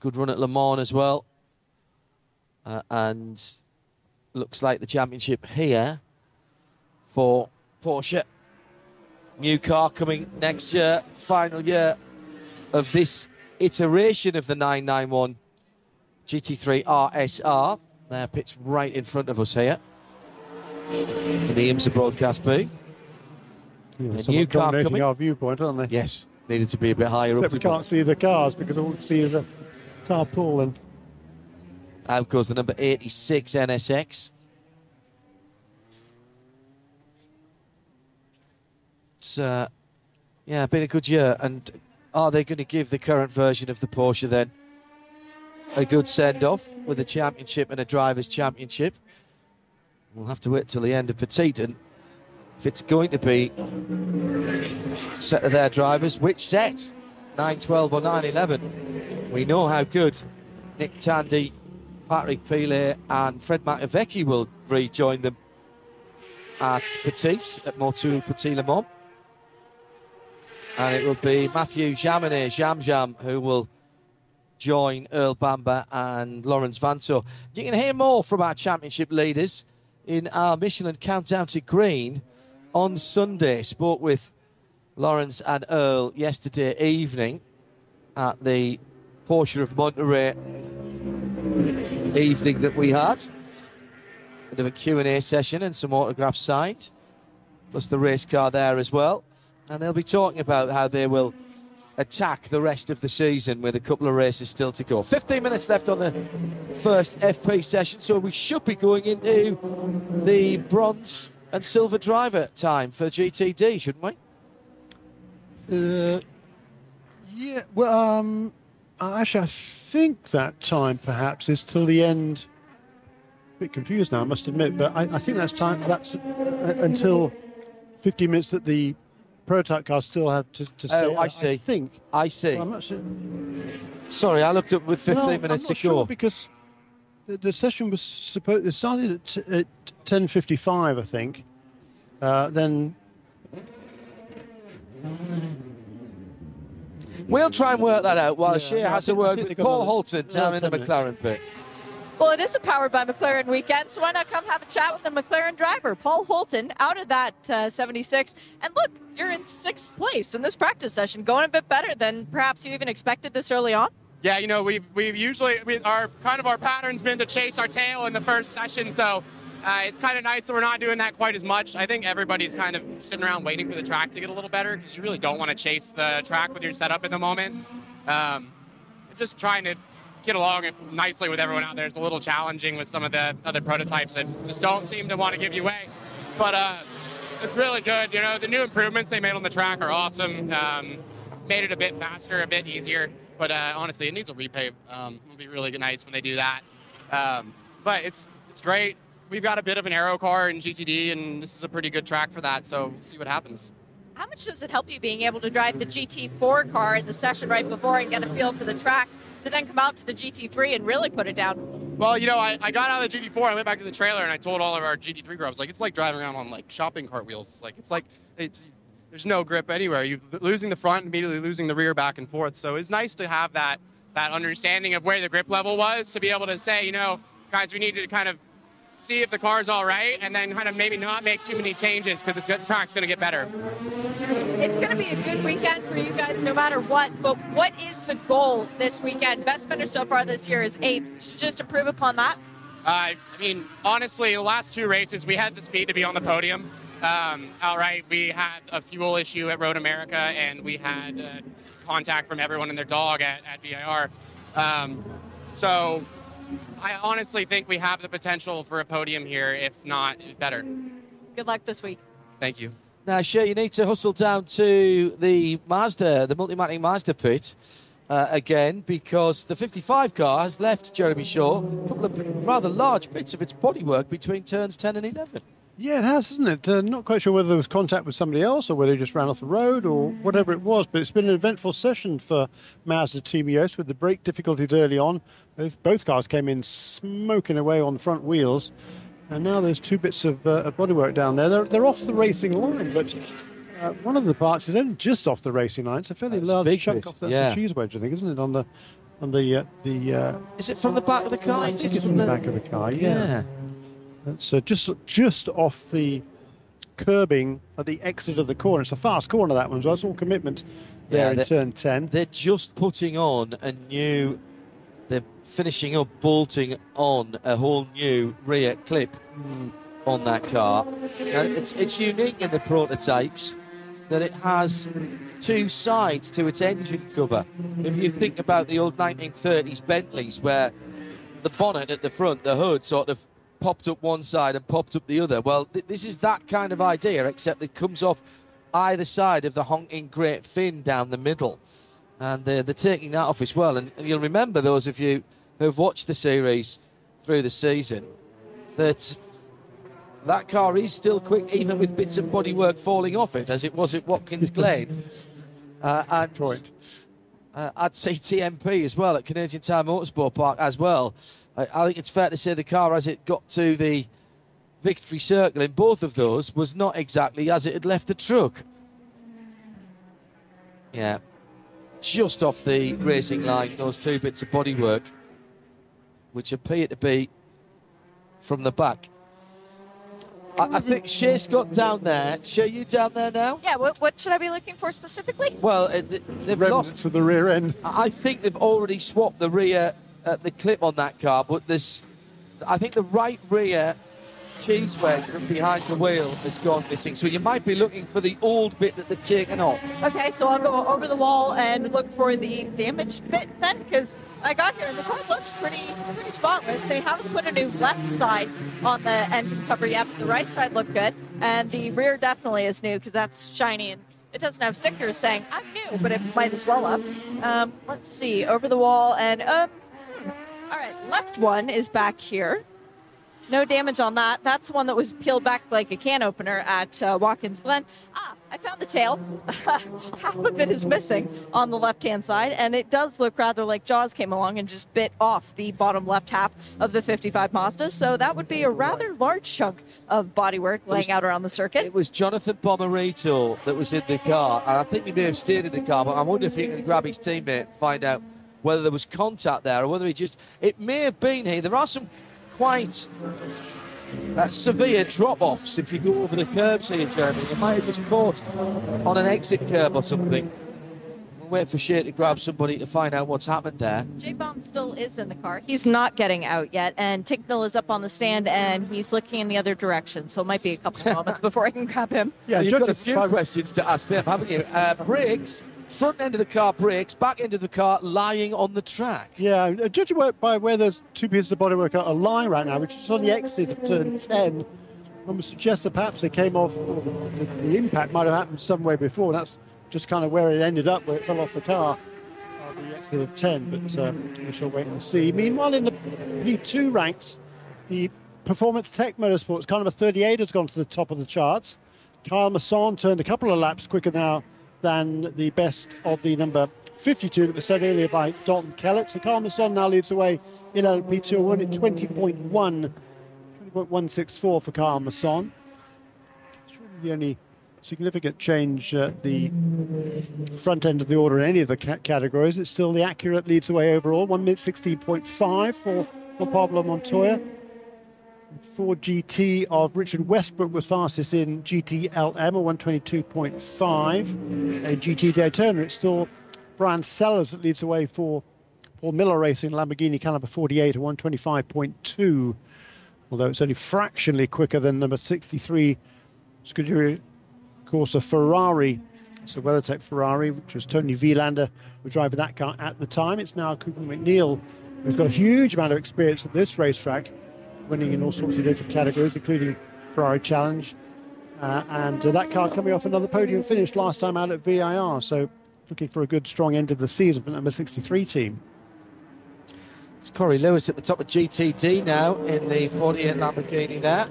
Good run at Le Mans as well. Uh, and looks like the championship here for Porsche New car coming next year, final year of this iteration of the 991 GT3 RSR. There, pits right in front of us here in the IMSA broadcast booth. Yeah, a new car coming. our viewpoint, aren't they? Yes, needed to be a bit higher Except up. we can't see the cars because all we see is a tarpaulin. Out goes the number 86 NSX. It's uh, yeah, been a good year. And are they going to give the current version of the Porsche then a good send off with a championship and a drivers' championship? We'll have to wait till the end of Petit. And if it's going to be set of their drivers, which set? 912 or 911? We know how good Nick Tandy, Patrick Pilet, and Fred Makowiecki will rejoin them at Petit, at Motul Petit Le Mans and it will be Matthew Jaminet, Jam Jam, who will join Earl Bamber and Lawrence Vanthoor. You can hear more from our championship leaders in our Michelin Countdown to Green on Sunday. Spoke with Lawrence and Earl yesterday evening at the Porsche of Monterey evening that we had. Bit of a Q&A session and some autographs signed, plus the race car there as well and they'll be talking about how they will attack the rest of the season with a couple of races still to go. 15 minutes left on the first FP session, so we should be going into the bronze and silver driver time for GTD, shouldn't we? Uh, yeah, well, um, actually, I think that time perhaps is till the end. A bit confused now, I must admit, but I, I think that's time. That's uh, until 15 minutes that the prototype cars still have to, to stay. Oh, I see. I think. I see. Well, I'm not sure. Sorry, I looked up with 15 no, minutes I'm not to sure go. because the, the, session was supposed. It started at, t- at 10:55, I think, uh, then We'll try and work that out while Yeah, Shea yeah, has a word with Paul Holton down in the. McLaren pit. Well, it is a powered by McLaren weekend, so why not come have a chat with the McLaren driver, Paul Holton, out of that uh, 76. And look, you're in sixth place in this practice session, going a bit better than perhaps you even expected this early on. Yeah, you know, we've we've usually we, our kind of our pattern's been to chase our tail in the first session, so uh, it's kind of nice that we're not doing that quite as much. I think everybody's kind of sitting around waiting for the track to get a little better because you really don't want to chase the track with your setup at the moment. Um, just trying to get along nicely with everyone out there is a little challenging with some of the other prototypes that just don't seem to want to give you way. But uh, it's really good. You know, the new improvements they made on the track are awesome. Um, made it a bit faster, a bit easier. But uh, honestly, it needs a repave. Um, it'll be really nice when they do that. Um, but it's it's great. We've got a bit of an aero car in GTD, and this is a pretty good track for that. So we'll see what happens. How much does it help you being able to drive the GT4 car in the session right before and get a feel for the track to then come out to the GT3 and really put it down? Well, you know, I, I got out of the GT4, I went back to the trailer, and I told all of our GT3 crew, like, it's like driving around on like shopping cart wheels. Like it's like it's there's no grip anywhere. You're losing the front, immediately losing the rear back and forth. So it's nice to have that that understanding of where the grip level was to be able to say, you know, guys, we need to kind of see if the car's all right, and then kind of maybe not make too many changes because the track's going to get better. It's going to be a good weekend for you guys no matter what, but what is the goal this weekend? Best finish so far this year is eighth. Just improve upon that? Uh, I mean, honestly, the last two races, we had the speed to be on the podium. Um, outright, we had a fuel issue at Road America, and we had uh, contact from everyone and their dog at, at VIR. Um, so I honestly think we have the potential for a podium here, if not better. Good luck this week. Thank you. Now, Shea, you need to hustle down to the Mazda, the Multimatic Mazda pit uh, again, because the 55 car has left Jeremy Shaw a couple of rather large bits of its bodywork between turns 10 and 11. Yeah, it has, isn't it? Uh, not quite sure whether there was contact with somebody else or whether he just ran off the road or whatever it was, but it's been an eventful session for Mazda Team Joest with the brake difficulties early on. Both, both cars came in smoking away on the front wheels, and now there's two bits of uh, bodywork down there. They're, they're off the racing line, but uh, one of the parts is only just off the racing line. It's a fairly That's large big chunk bit, off the, yeah. cheese wedge, I think, isn't it? On the on the uh, the. Uh, Is it from the back of the car? I It think it's from the back of the car. Yeah. Yeah. Uh, just just off the curbing at the exit of the corner. It's a fast corner that one, so it's all commitment there Yeah, in turn 10. They're just putting on a new, they're finishing up bolting on a whole new rear clip on that car. It's, it's unique in the prototypes that it has two sides to its engine cover. If you think about the old 1930s Bentleys, where the bonnet at the front, the hood, sort of popped up one side and popped up the other. Well, th- this is that kind of idea, except it comes off either side of the honking great fin down the middle. And uh, they're taking that off as well. And, and you'll remember, those of you who've watched the series through the season, that that car is still quick, even with bits of bodywork falling off it, as it was at Watkins Glen. Uh, and Point. uh, I'd say TMP as well at Canadian Tire Motorsport Park as well. I, I think it's fair to say the car as it got to the victory circle in both of those was not exactly as it had left the truck. Yeah, just off the racing line, those two bits of bodywork, which appear to be from the back. I, I think Shea's got down there. Shea, you down there now? Yeah, what, what should I be looking for specifically? Well, they've Remnants lost to the rear end. I think they've already swapped the rear, uh, the clip on that car, but this, I think the right rear cheese wedge from behind the wheel has gone missing. So you might be looking for the old bit that they've taken off. Okay, so I'll go over the wall and look for the damaged bit then, because I got here and the car looks pretty pretty spotless. They haven't put a new left side on the engine cover yet, but the right side looked good, and the rear definitely is new because that's shiny and it doesn't have stickers saying I'm new, but it might as well have. Um, let's see, over the wall and um. All right, left one is back here. No damage on that. That's the one that was peeled back like a can opener at uh, Watkins Glen. Ah, I found the tail. Half of it is missing on the left hand side, and it does look rather like Jaws came along and just bit off the bottom left half of the 55 Mazda. So that would be a rather large chunk of bodywork laying was- out around the circuit. It was Jonathan Bomarito that was in the car, and I think he may have steered in the car, but I wonder if he can grab his teammate and find out whether there was contact there or whether he just. It may have been here. There are some quite uh, severe drop offs if you go over the curbs here, Jeremy. You might have just caught on an exit curb or something. We'll wait for Shea to grab somebody to find out what's happened there. J Bomb still is in the car. He's not getting out yet, and Tincknell is up on the stand and he's looking in the other direction. So it might be a couple of moments before I can grab him. Yeah, Well, you've got a few questions to ask them, haven't you? Uh, brakes, front end of the car brakes, back end of the car lying on the track. Yeah, uh, judging by- where those two pieces of bodywork are lying right now, which is on the exit of turn 10, I would suggest that perhaps they came off, the, the, impact might have happened somewhere before. That's just kind of where it ended up, where it fell off the car, uh, the exit of 10, but uh, we shall wait and see. Meanwhile, in the P2 ranks, the Performance Tech Motorsports, car number 38 has gone to the top of the charts. Kyle Masson turned a couple of laps quicker now than the best of the number 52 that was said earlier by Dalton Kellett. So Kyle Masson now leads the way in LP2, one at 20.1, 20.164 for Kyle Masson. It's really the only significant change at the front end of the order in any of the ca- categories. It's still the Acura leads the way overall, 1 minute 16.5 for, for Pablo Montoya. Ford GT of Richard Westbrook was fastest in GTLM, or 122.5. A GT Daytona, it's still Bryan Sellers that leads the way for Paul Miller Racing Lamborghini caliber 48 at 125.2. Although it's only fractionally quicker than number 63 Scuderia Corsa Ferrari. It's a WeatherTech Ferrari, which was Toni Vilander was driving that car at the time. It's now Cooper MacNeil, who's got a huge amount of experience at this racetrack, winning in all sorts of different categories, including Ferrari Challenge. Uh, and uh, that car coming off another podium finish last time out at VIR. So looking for a good, strong end of the season for number 63 team. It's Corey Lewis at the top of GTD now in the 48 Lamborghini there.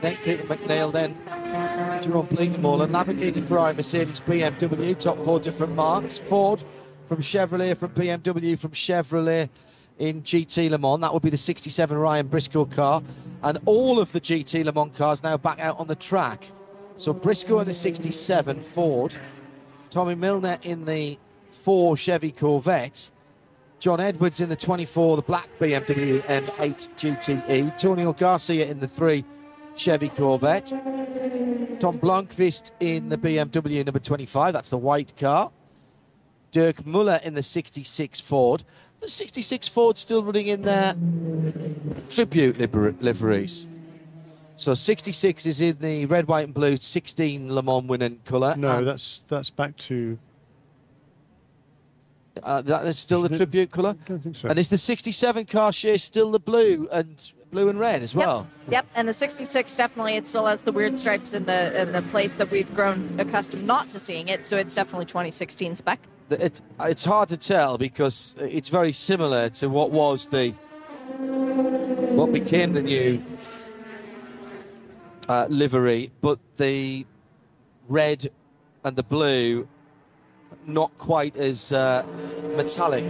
Then Peter MacNeil, then Jerome Bleekemolen, Lamborghini, Ferrari, Mercedes, BMW, top four different marks. Ford from Chevrolet, from BMW, from Chevrolet in GT Le Mans. That would be the 67 Ryan Briscoe car. And all of the GT Le Mans cars now back out on the track. So Briscoe in the 67 Ford, Tommy Milner in the 4 Chevy Corvette, John Edwards in the 24, the black BMW M8 GTE, Tonio Garcia in the 3 Chevy Corvette, Tom Blomqvist in the BMW number 25, that's the white car, Dirk Muller in the 66 Ford. The 66 Ford still running in their tribute liber- liveries. So 66 is in the red, white, and blue 16 Le Mans winning colour. No, and, that's that's back to. uh, that is still the tribute colour. I don't think so. And is the 67 car share still the blue and blue and red as well? Yep, and the 66 definitely it still has the weird stripes in the in the place that we've grown accustomed not to seeing it. So it's definitely 2016 spec. It, it's hard to tell because it's very similar to what was the what became the new uh, livery, but the red and the blue not quite as uh, metallic.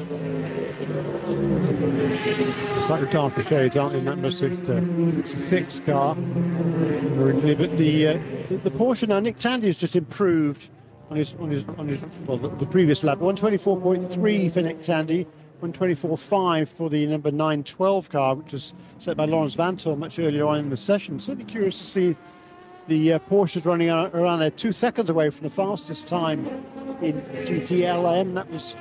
Slightly darker shades, aren't in that Mercedes uh, 66 car? But the, uh, the the Porsche now, Nick Tandy has just improved on his on his on his well the, the previous lap. 124.3 for Nick Tandy, 124.5 for the number 912 car, which was set by Lawrence Vanthoor much earlier on in the session. Certainly curious to see the uh, Porsche's running around there, two seconds away from the fastest time in GTLM. That was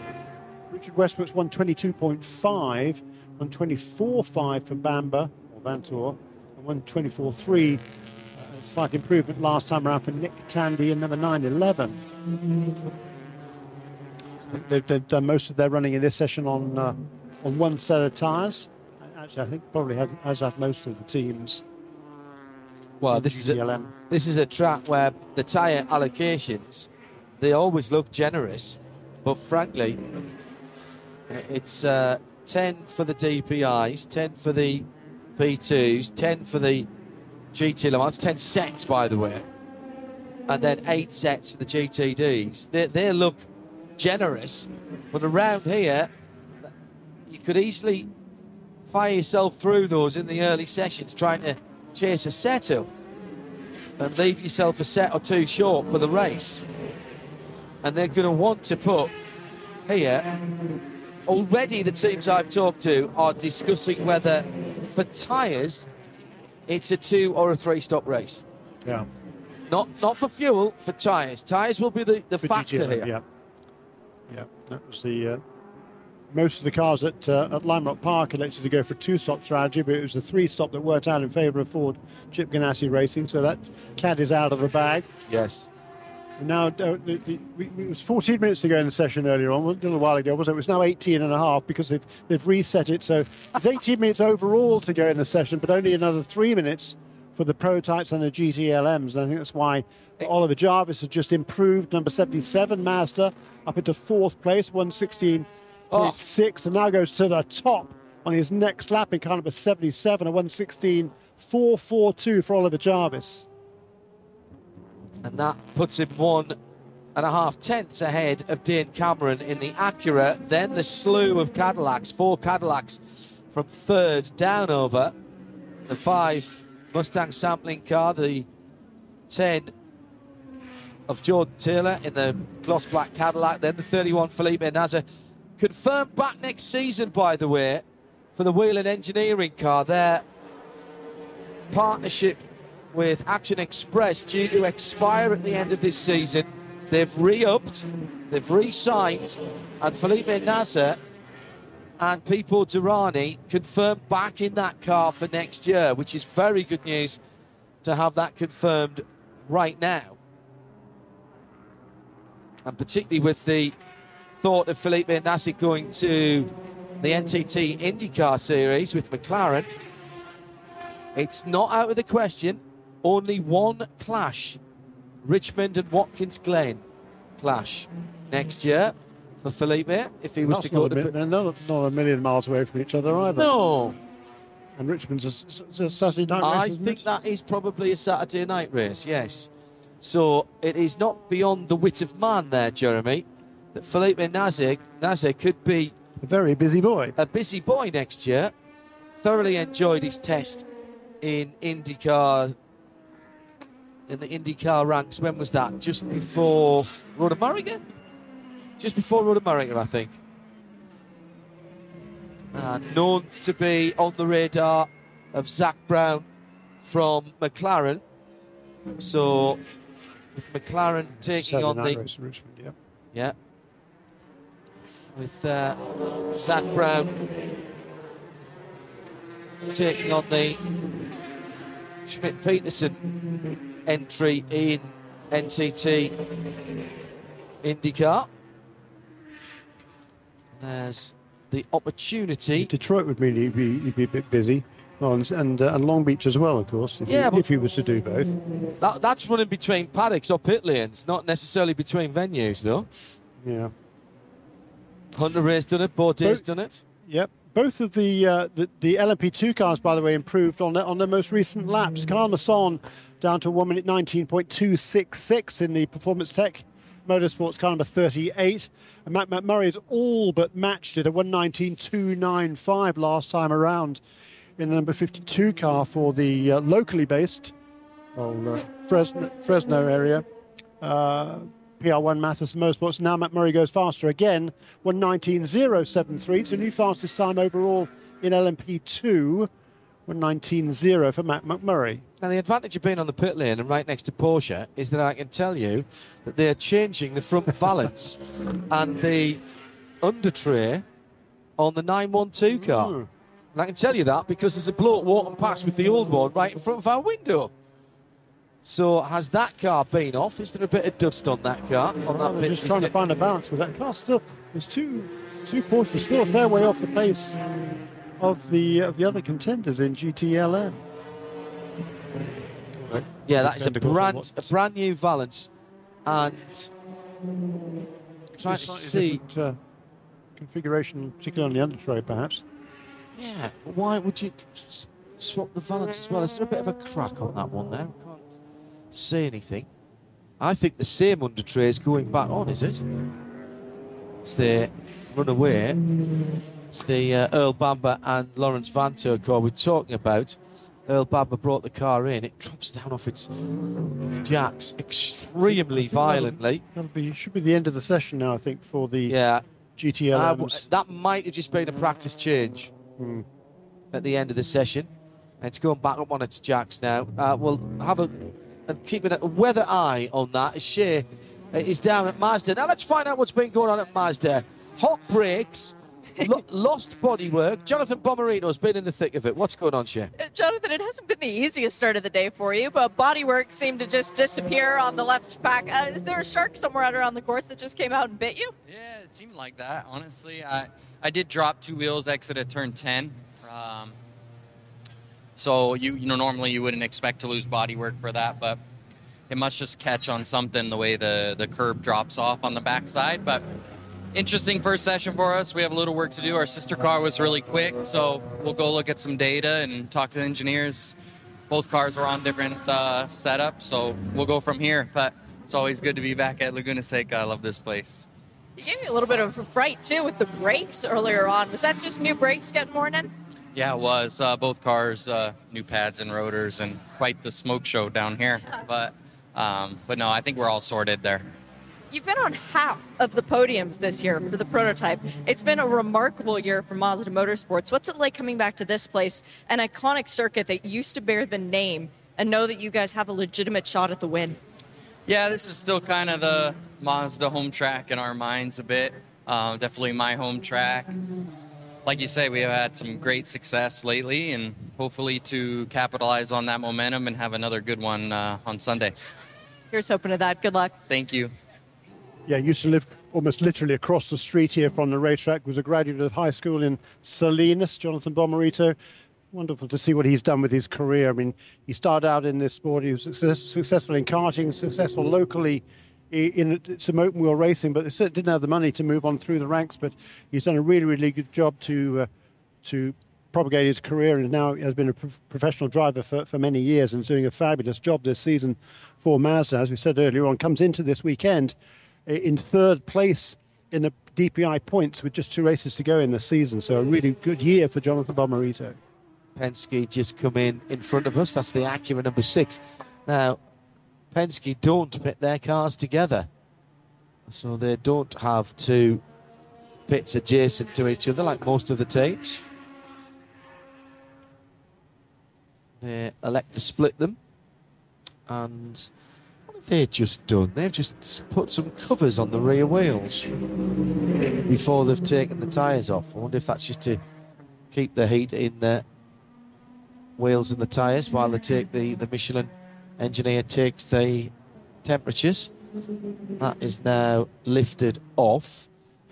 Richard Westbrook's 122.5, 124.5 for Bamber or Vanthoor, and 124.3. Slight improvement last time around for Nick Tandy and number 911. They've, they've done most of their running in this session on uh, on one set of tyres. Actually, I think probably have, as have most of the teams. Well, this is a, GTLM. this is a track where the tyre allocations they always look generous, but frankly, it's uh, 10 for the DPIs, 10 for the P2s, 10 for the GT Le Mans, 10 sets by the way. and then eight sets for the GTDs. They, they look generous, but around here, you could easily fire yourself through those in the early sessions trying to chase a set up and leave yourself a set or two short for the race. And they're going to want to put here. Already, the teams I've talked to are discussing whether for tyres it's a two or a three stop race. Yeah. Not not for fuel, for tyres. Tyres will be the, the For factor here. Yeah. Yeah. That was the. Uh, most of the cars at, uh, at Lime Rock Park elected to go for a two-stop strategy, but it was the three-stop that worked out in favour of Ford Chip Ganassi Racing, so that cat is out of the bag. Yes. Now, uh, the, the, we, it was 14 minutes to go in the session earlier on, a little while ago, wasn't it? It was now 18 and a half because they've, they've reset it. So it's 18 minutes overall to go in the session, but only another three minutes for the prototypes and the GTLMs. And I think that's why Oliver Jarvis has just improved number 77 Mazda up into fourth place, 116.6, and now goes to the top on his next lap in car number 77, a 116.442 for Oliver Jarvis. And that puts him one and a half tenths ahead of Dane Cameron in the Acura. Then the slew of Cadillacs, four Cadillacs from third down over the five Mustang sampling car, the 10 of Jordan Taylor in the gloss black Cadillac, then the 31 Felipe Nasr. Confirmed back next season, by the way, for the Whelen Engineering car. Their partnership with Action Express due to expire at the end of this season. They've re-upped, they've re-signed, and Felipe Nasr and Pipo Derani confirmed back in that car for next year, which is very good news to have that confirmed right now. And particularly with the thought of Felipe Nasr going to the NTT IndyCar series with McLaren, it's not out of the question. Only one clash, Richmond and Watkins Glen clash next year for Felipe if he was That's to go to. they're not, not a million miles away from each other either. No, And Richmond's a, a Saturday night I race. isn't think it? that is probably a Saturday night race. Yes, so it is not beyond the wit of man there, Jeremy, that Felipe Nasr could be a very busy boy. a busy boy next year. Thoroughly enjoyed his test in IndyCar in the IndyCar ranks. When was that? Just before Road America? Just before Road America, I think. Uh, known to be on the radar of Zak Brown from McLaren. So, with McLaren taking on the Richmond, yeah. yeah. With uh, Zak Brown taking on the Schmidt Peterson entry in NTT IndyCar. There's the opportunity. Detroit would mean he'd be, he'd be a bit busy. Oh, and and, uh, and Long Beach as well, of course, if, Yeah, he, if he was to do both. That, that's running between paddocks or pit lanes, not necessarily between venues, though. Yeah. Hunter-Reay's done it, Baudet's done it. Yep. Both of the uh, the, the LMP2 cars, by the way, improved on their, on their most recent laps. Kyle Masson down to 1 minute 19.266 in the Performance Tech Motorsports car number 38. And Matt McMurry's all but matched it at 119.295 last time around in the number 52 car for the uh, locally based well, uh, Fresno, Fresno area. Uh, PR1 Mathiasen Motorsports. Now Matt Murray goes faster again, 119.073. It's a new fastest time overall in LMP2, 119.0 for Matt McMurray. Now, the advantage of being on the pit lane and right next to Porsche is that I can tell you that they're changing the front valance and the under tray on the 912 car. Mm. And I can tell you that because there's a bloke walking past with the old one right in front of our window. So, has that car been off? Is there a bit of dust on that car? On that they're pit just trying to find a balance because that car still there's two two Porsches still a fair way off the pace of the of the other contenders in GTLM. Yeah, that is a brand a brand new valance, and trying to see. uh, configuration, particularly on the undertray, perhaps. Yeah, why would you swap the valance as well? Is there a bit of a crack on that one there? I can't see anything. I think the same under tray is going back on, is it? It's the runaway. It's the uh, Earl Bamber and Lawrence Vanthoor car we're talking about. Earl Bamber brought the car in. It drops down off its jacks extremely violently. That'll be should be the end of the session now, I think, for the Yeah, uh, that might have just been a practice change Hmm. at the end of the session. And it's going back up on its jacks now. Uh, we'll have a and keeping a weather eye on that. as Shea is down at Mazda. Now let's find out what's been going on at Mazda. Hot brakes, lo- lost bodywork. Jonathan Bomarito's been in the thick of it. What's going on, Shea? Uh, Jonathan, it hasn't been the easiest start of the day for you, but bodywork seemed to just disappear on the left back. Uh, is there a shark somewhere out around the course that just came out and bit you? Yeah, it seemed like that. Honestly, I I did drop two wheels exit at turn 10. Um, so you you know normally you wouldn't expect to lose bodywork for that, but it must just catch on something the way the the curb drops off on the backside. But interesting first session for us. We have a little work to do. Our sister car was really quick, so we'll go look at some data and talk to the engineers. Both cars were on different uh, setups, so we'll go from here. But it's always good to be back at Laguna Seca. I love this place. You gave me a little bit of a fright too with the brakes earlier on. Was that just new brakes getting worn in? Yeah, it was. Uh, both cars, uh, new pads and rotors, and quite the smoke show down here. But, um, but no, I think we're all sorted there. You've been on half of the podiums this year for the prototype. It's been a remarkable year for Mazda Motorsports. What's it like coming back to this place, an iconic circuit that used to bear the name, and know that you guys have a legitimate shot at the win? Yeah, this is still kind of the Mazda home track in our minds a bit. Uh, definitely my home track. Like you say, we have had some great success lately, and hopefully to capitalize on that momentum and have another good one uh, on Sunday. Here's hoping to that. Good luck. Thank you. Yeah, used to live almost literally across the street here from the racetrack. Was a graduate of high school in Salinas, Jonathan Bomarito. Wonderful to see what he's done with his career. I mean, he started out in this sport. He was success, successful in karting, successful locally in some open wheel racing, but he didn't have the money to move on through the ranks. But he's done a really, really good job to uh, to propagate his career, and now he has been a prof- professional driver for, for many years and is doing a fabulous job this season for Mazda. As we said earlier on, comes into this weekend in third place in the DPI points with just two races to go in the season. So a really good year for Jonathan Bomarito. Penske just come in in front of us. That's the Acura number six. Now, Penske don't pit their cars together, so they don't have two pits adjacent to each other like most of the teams. They elect to split them, and what have they just done? They've just put some covers on the rear wheels before they've taken the tyres off. I wonder if that's just to keep the heat in the wheels and the tyres while they take the, the Michelin engineer takes the temperatures. That is now lifted off,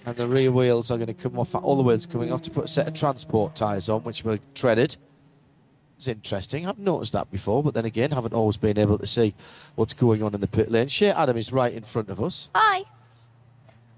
and the rear wheels are going to come off. All the wheels coming off to put a set of transport tyres on, which were treaded. It's interesting. I've noticed that before, but then again, haven't always been able to see what's going on in the pit lane. Shea Adam is right in front of us. Hi.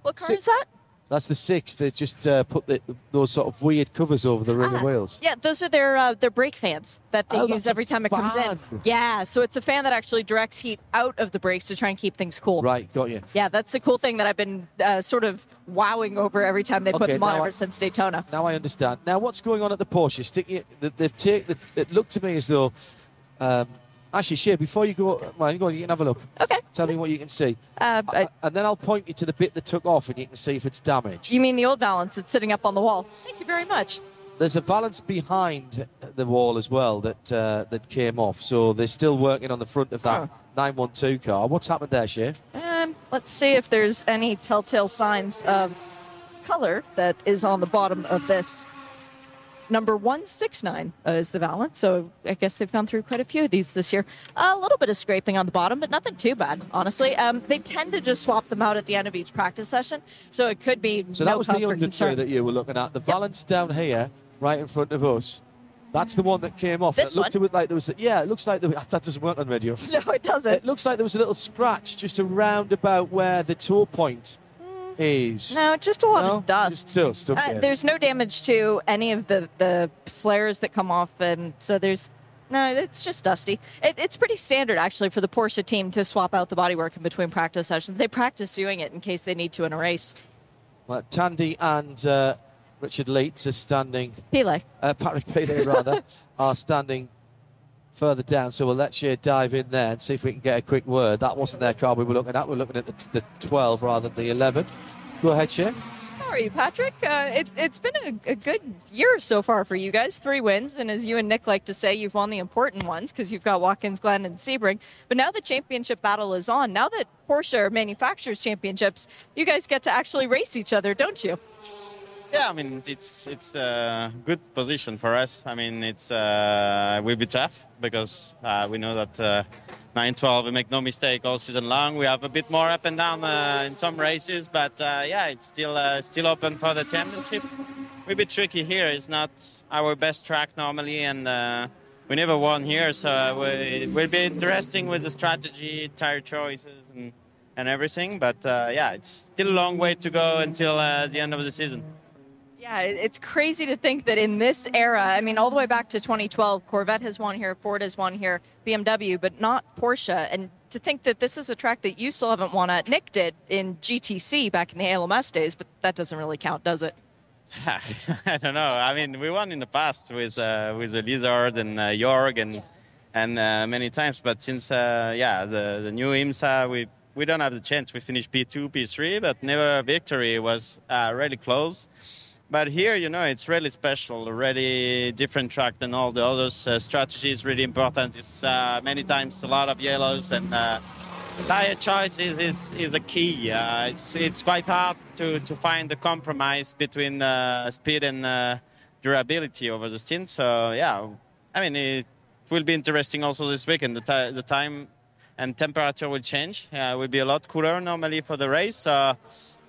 What car is that? That's the six. They just uh, put the, those sort of weird covers over the rear Ah, wheels. Yeah, those are their uh, their brake fans that they Oh, use every time it comes in. Yeah, so it's a fan that actually directs heat out of the brakes to try and keep things cool. Right, got you. Yeah, that's the cool thing that I've been uh, sort of wowing over every time they put Okay, them on I- ever since Daytona. Now I understand. Now what's going on at the Porsche? Stick it, they've taken. It looked to me as though. Um, actually, Shea, before you go, well, go on, you can have a look. Okay. Tell me what you can see, Uh, Uh, and then I'll point you to the bit that took off, and you can see if it's damaged. you mean the old valance that's sitting up on the wall? Thank you very much. There's a valance behind the wall as well that uh, that came off, so they're still working on the front of that Huh. 912 car. What's happened there, Shea? Um, let's see if there's any telltale signs of color that is on the bottom of this. Number 169 uh, is the Valance, so I guess they've gone through quite a few of these this year. a little bit of scraping on the bottom, but nothing too bad, honestly. Um, they tend to just swap them out at the end of each practice session, so it could be So no that was the under concern. that you were looking at. The valance down here, right in front of us. That's the one that came off. This it looked one? like there was. A, yeah, it looks like there, that doesn't work on radio. No, it doesn't. It looks like there was a little scratch just around about where the toe point is. No, just a lot No? of dust. Dust. Okay. Uh, there's no damage to any of the, the flares that come off, and so there's No, it's just dusty. It, it's pretty standard actually for the Porsche team to swap out the bodywork in between practice sessions. They practice doing it in case they need to in a race. Well, Tandy and uh, Richard Lietz are standing. Pile. Uh, Patrick Pilet, rather, are standing further down. So we'll let you dive in there and see if we can get a quick word. That wasn't their car we were looking at. We we're looking at the, the 12 rather than the 11. Go ahead, are you, Patrick? Uh, it, has been a, a, good year so far for you guys. Three wins, and as you and Nick like to say, you've won the important ones because you've got Watkins Glen and Sebring. But now the championship battle is on. Now that Porsche manufactures championships, you guys get to actually race each other, don't you? Yeah, I mean it's it's a good position for us. I mean it's uh, will be tough because uh, we know that uh, 9-12 we make no mistake all season long. We have a bit more up and down uh, in some races, but uh, yeah, it's still uh, still open for the championship. Will be tricky here. It's not our best track normally, and we never won here, so it will be interesting with the strategy, tire choices, and and everything. But yeah, it's still a long way to go until the end of the season. Yeah, it's crazy to think that in this era, I mean, all the way back to 2012, Corvette has won here, Ford has won here, BMW, but not Porsche. And to think that this is a track that you still haven't won at, Nick did in GTC back in the ALMS days, but that doesn't really count, does it? I don't know. I mean, we won in the past with uh, with the Lizard and uh, Jorg and and uh, many times, but since uh, yeah the the new IMSA, we we don't have the chance. We finished P2, P3, but never a victory. It was uh, really close. But here, you know, it's really special, really different track than all the others. Uh, strategy is really important. It's uh, many times a lot of yellows and uh, tire choice is, is, is a key. Uh, it's it's quite hard to, to find the compromise between uh, speed and uh, durability over the stint. So yeah, I mean it will be interesting also this weekend. The, t- the time and temperature will change. it will be a lot cooler normally for the race.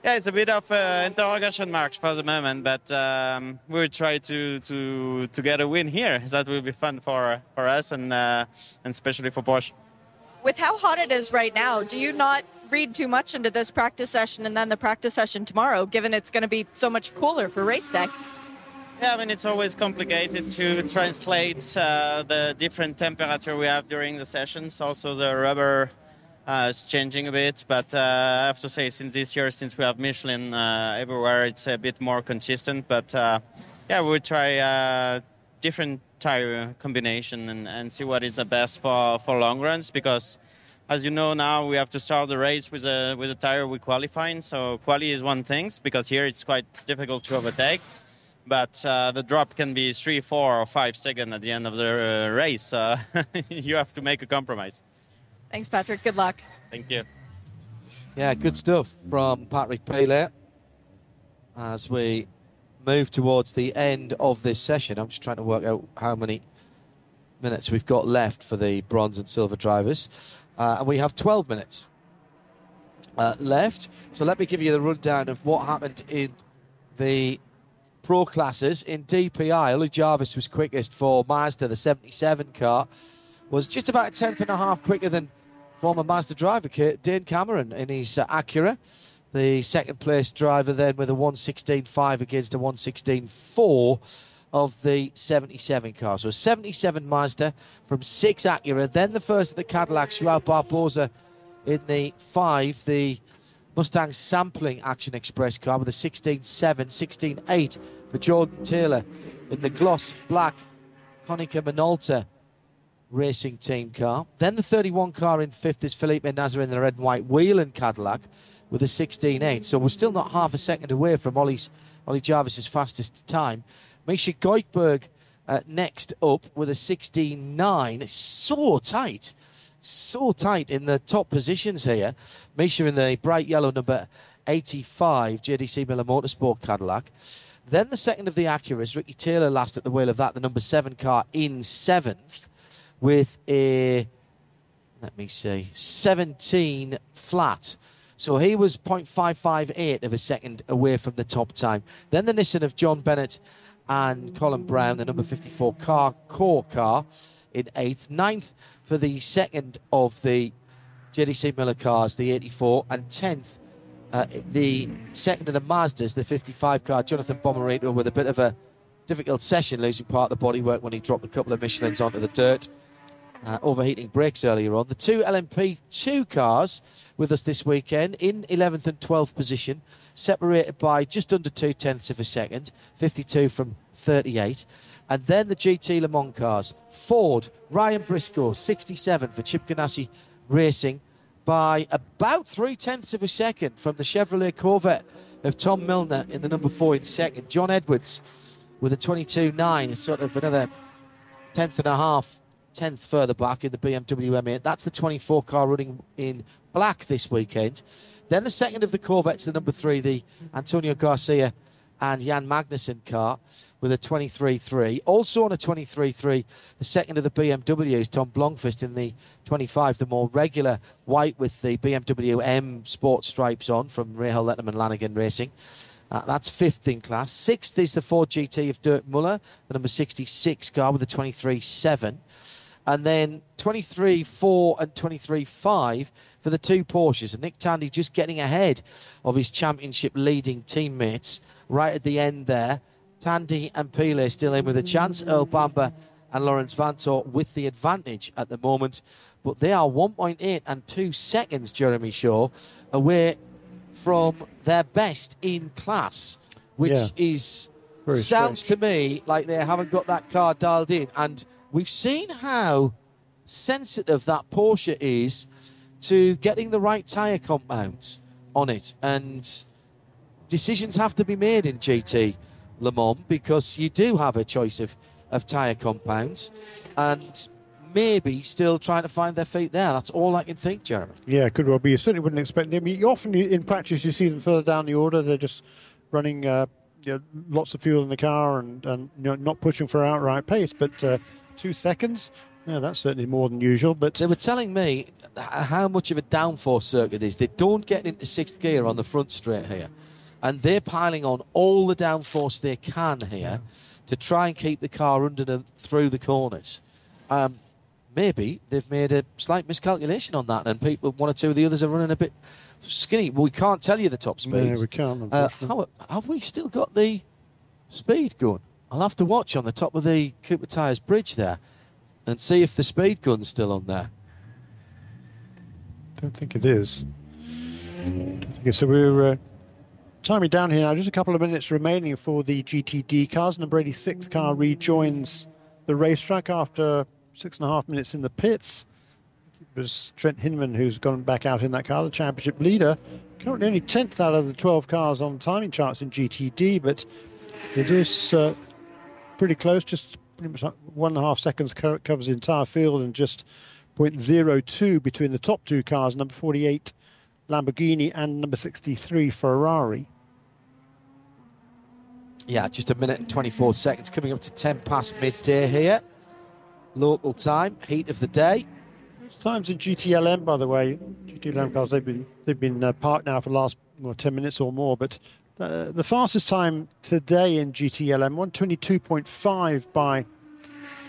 Yeah, it's a bit of uh, interrogation marks for the moment, but um, we'll try to, to to get a win here. That will be fun for for us and uh, and especially for Porsche. With how hot it is right now, do you not read too much into this practice session and then the practice session tomorrow, given it's going to be so much cooler for race day? Yeah, I mean it's always complicated to translate uh, the different temperature we have during the sessions. Also, the rubber uh, it's changing a bit, but uh, I have to say, since this year, since we have Michelin uh, everywhere, it's a bit more consistent. But uh, yeah, we'll try uh, different tire combination and, and see what is the best for, for long runs because. As you know now, we have to start the race with a with a tire we qualifying. So quali is one thing because here it's quite difficult to overtake but uh, the drop can be three, four, or five seconds at the end of the race. You have to make a compromise. Thanks, Patrick. Good luck. Thank you. Yeah, good stuff from Patrick Pilet as we move towards the end of this session. I'm just trying to work out how many minutes we've got left for the bronze and silver drivers. Uh, and we have 12 minutes uh, left. So let me give you the rundown of what happened in the pro classes. In DPI, Ollie Jarvis was quickest for Mazda, the 77 car. Was just about a tenth and a half quicker than former Mazda driver Dane Cameron in his uh, Acura. The second place driver then with a 116.5 against a 116.4 of the 77 car. So 77 Mazda from 6 Acura. Then the first of the Cadillacs, Joao Barbosa in the 5. The Mustang sampling Action Express car with a 16.7, 16.8 for Jordan Taylor in the gloss black Konica Minolta racing team car. Then the 31 car in fifth is Felipe Nasr in the red and white Whelen Cadillac with a 16.8. So we're still not half a second away from Ollie's, Ollie Jarvis's fastest time. Misha Goikhberg uh, next up with a 16.9. It's so tight. So tight in the top positions here. Misha in the bright yellow number 85 JDC Miller Motorsport Cadillac. Then the second of the Acuras, Ricky Taylor last at the wheel of that, the number seven car in seventh with a, let me see, 17 flat. So he was 0.558 of a second away from the top time. Then the Nissan of Jon Bennett and Colin Braun, the number 54 car, core car, in eighth. Ninth for the second of the JDC Miller cars, the 84, and 10th, uh, the second of the Mazdas, the 55 car, Jonathan Bomarito, with a bit of a difficult session, losing part of the bodywork when he dropped a couple of Michelins onto the dirt. Uh, overheating brakes earlier on. The two LMP2 cars with us this weekend in 11th and 12th position, separated by just under two tenths of a second, 52 from 38. And then the GT Le Mans cars. Ford, Ryan Briscoe, 67 for Chip Ganassi Racing, by about three tenths of a second from the Chevrolet Corvette of Tom Milner in the number four in second. John Edwards with a 22.9, sort of another tenth and a half, tenth further back in the BMW M8. That's the 24 car running in black this weekend. Then the second of the Corvettes, the number three, the Antonio Garcia and Jan Magnussen car with a 23.3. Also on a 23.3, the second of the BMWs, Tom Blomqvist in the 25, the more regular white with the BMW M Sport stripes on from Rahal Letterman Lanigan Racing. Uh, that's fifth in class. Sixth is the Ford GT of Dirk Muller, the number 66 car with a 23.7. And then 23.4 and 23.5 for the two Porsches. And Nick Tandy just getting ahead of his championship leading teammates right at the end there. Tandy and Pilet still in with a chance. Earl Bamber and Laurens Vanthoor with the advantage at the moment. But they are 1.8 and 2 seconds, Jeremy Shaw, away from their best in class, which Yeah. is Very sounds to me like they haven't got that car dialed in. And we've seen how sensitive that Porsche is to getting the right tyre compounds on it. And decisions have to be made in GT Le Mans because you do have a choice of, of tyre compounds and maybe still trying to find their feet there. That's all I can think, Jeremy. Yeah, could well be. You certainly wouldn't expect them. You often in practice you see them further down the order. They're just running uh, you know, lots of fuel in the car and, and you know, not pushing for outright pace. But uh, two seconds, yeah, that's certainly more than usual. But They were telling me how much of a downforce circuit is. They don't get into sixth gear on the front straight here. And they're piling on all the downforce they can here to try and keep the car under the, through the corners. Um, maybe they've made a slight miscalculation on that, and people, one or two of the others are running a bit skinny. We can't tell you the top no, speeds. we can't. Uh, how, have we still got the speed gun? I'll have to watch on the top of the Cooper Tires bridge there and see if the speed gun's still on there. don't think it is. So we're uh, timing down here now. Just a couple of minutes remaining for the GTD cars. Number 86 car rejoins the racetrack after six and a half minutes in the pits. It was Trent Hindman who's gone back out in that car, the championship leader. Currently only 10th out of the 12 cars on timing charts in GTD, but it is uh, pretty close. Just pretty much one and a half seconds covers the entire field and just 0.02 between the top two cars, number 48 Lamborghini and number 63 Ferrari. Yeah, just a minute and 24 seconds, coming up to 10 past midday here. Local time, heat of the day. Times in GTLM, by the way, GTLM cars they've been they've been uh, parked now for the last well, 10 minutes or more. But uh, the fastest time today in GTLM, 122.5 by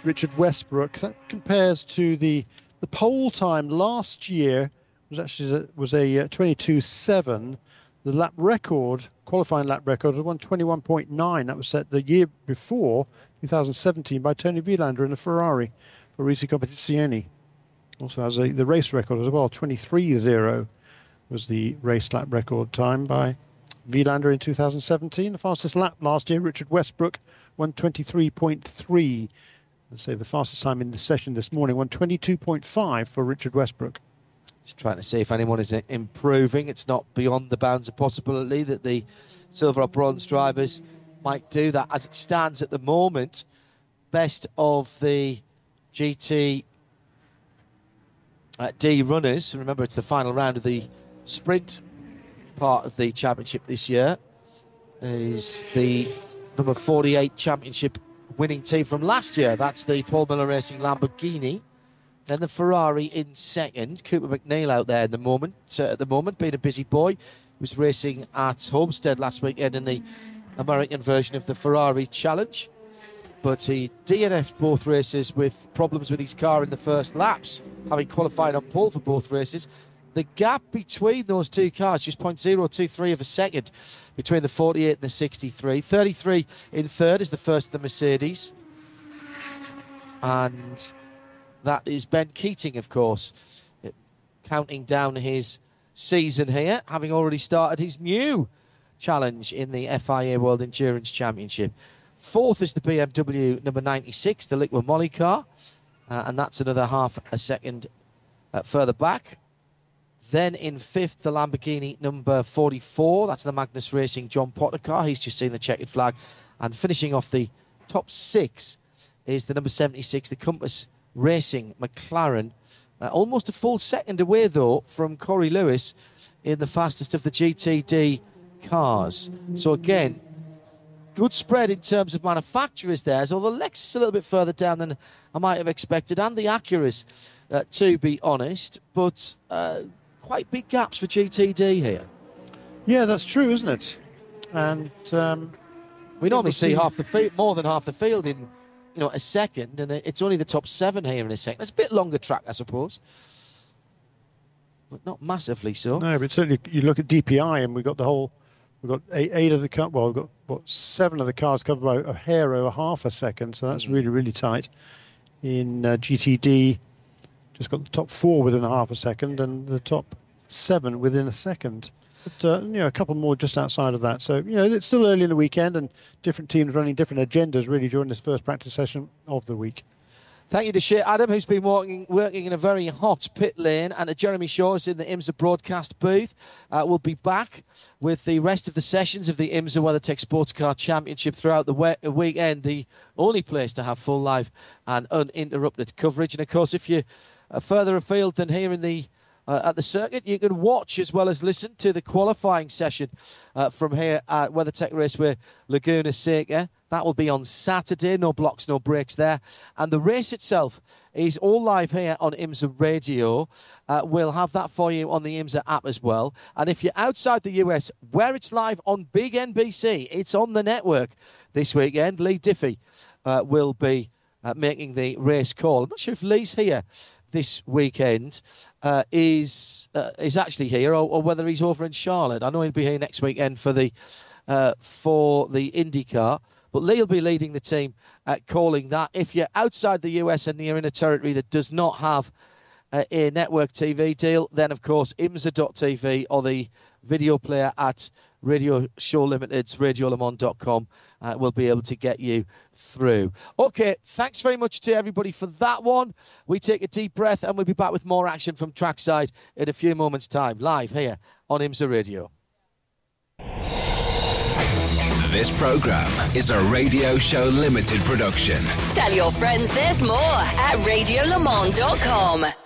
Richard Westbrook. That compares to the the pole time last year was actually a, was a uh, 22.7. The lap record, qualifying lap record, was 121.9. That was set the year before, 2017, by Toni Vilander in a Ferrari for Risi Competizione. Also has a, the race record as well, 23.0 was the race lap record time by Vilander in 2017. The fastest lap last year, Richard Westbrook, 123.3. Let's say the fastest time in the session this morning, 122.5 for Richard Westbrook. Just trying to see if anyone is uh, improving. It's not beyond the bounds of possibility that the silver or bronze drivers might do that. As it stands at the moment, best of the GT uh, D runners. Remember, it's the final round of the sprint part of the championship this year. Is the number 48 championship winning team from last year. That's the Paul Miller Racing Lamborghini. Then the Ferrari in second. Cooper MacNeil out there in the moment. Uh, at the moment, being a busy boy, he was racing at Homestead last weekend in the American version of the Ferrari Challenge. But he DNF'd both races with problems with his car in the first laps, having qualified on pole for both races. The gap between those two cars just 0.023 of a second between the 48 and the 63. 33 in third is the first of the Mercedes. And that is Ben Keating, of course, counting down his season here, having already started his new challenge in the FIA World Endurance Championship. Fourth is the BMW number 96, the Liqui Moly car, uh, and that's another half a second uh, further back. Then in fifth, the Lamborghini number 44. That's the Magnus Racing John Potter car. He's just seen the checkered flag. And finishing off the top six is the number 76, the Compass Racing McLaren. Uh, almost a full second away, though, from Corey Lewis in the fastest of the GTD cars. So again, good spread in terms of manufacturers there. Although Lexus a little bit further down than I might have expected, and the Acuras, uh, to be honest. But uh, quite big gaps for GTD here. Yeah, that's true, isn't it? And um, we normally see half the field, more than half the field in, you know, a second, and it's only the top seven here in a second. It's a bit longer track, I suppose, but not massively so. No, but certainly you look at DPI, and we've got the whole, we've got eight, eight of the car. Well, we've got what seven of the cars covered by a hair over half a second, so that's mm. really really tight. In uh, GTD, just got the top four within a half a second, and the top seven within a second. But, uh, you know, a couple more just outside of that. So, you know, it's still early in the weekend and different teams running different agendas really during this first practice session of the week. Thank you to Adam, who's been working, working in a very hot pit lane, and to Jeremy Shaw's in the IMSA broadcast booth. Uh, we'll be back with the rest of the sessions of the IMSA WeatherTech Sports Car Championship throughout the we- weekend, the only place to have full live and uninterrupted coverage. And of course, if uh, further afield than here in the uh, at the circuit. You can watch as well as listen to the qualifying session uh, from here at WeatherTech Raceway Laguna Seca. That will be on Saturday. No blocks, no breaks there. And the race itself is all live here on IMSA Radio. Uh, we'll have that for you on the IMSA app as well. And if you're outside the US, where it's live on Big NBC, it's on the network this weekend. Leigh Diffey uh, will be uh, making the race call. I'm not sure if Lee's here this weekend uh, is uh, is actually here, or, or, whether he's over in Charlotte. I know he'll be here next weekend for the uh, for the IndyCar. But Leigh will be leading the team at calling that. If you're outside the US and you're in a territory that does not have a network TV deal, then of course IMSA.tv or the video player at Radio Show Limited's RadioLeMans.com uh, will be able to get you through. Okay, thanks very much to everybody for that one. We take a deep breath and we'll be back with more action from trackside in a few moments' time, live here on IMSA Radio. This program is a Radio Show Limited production. Tell your friends there's more at RadioLeMans.com.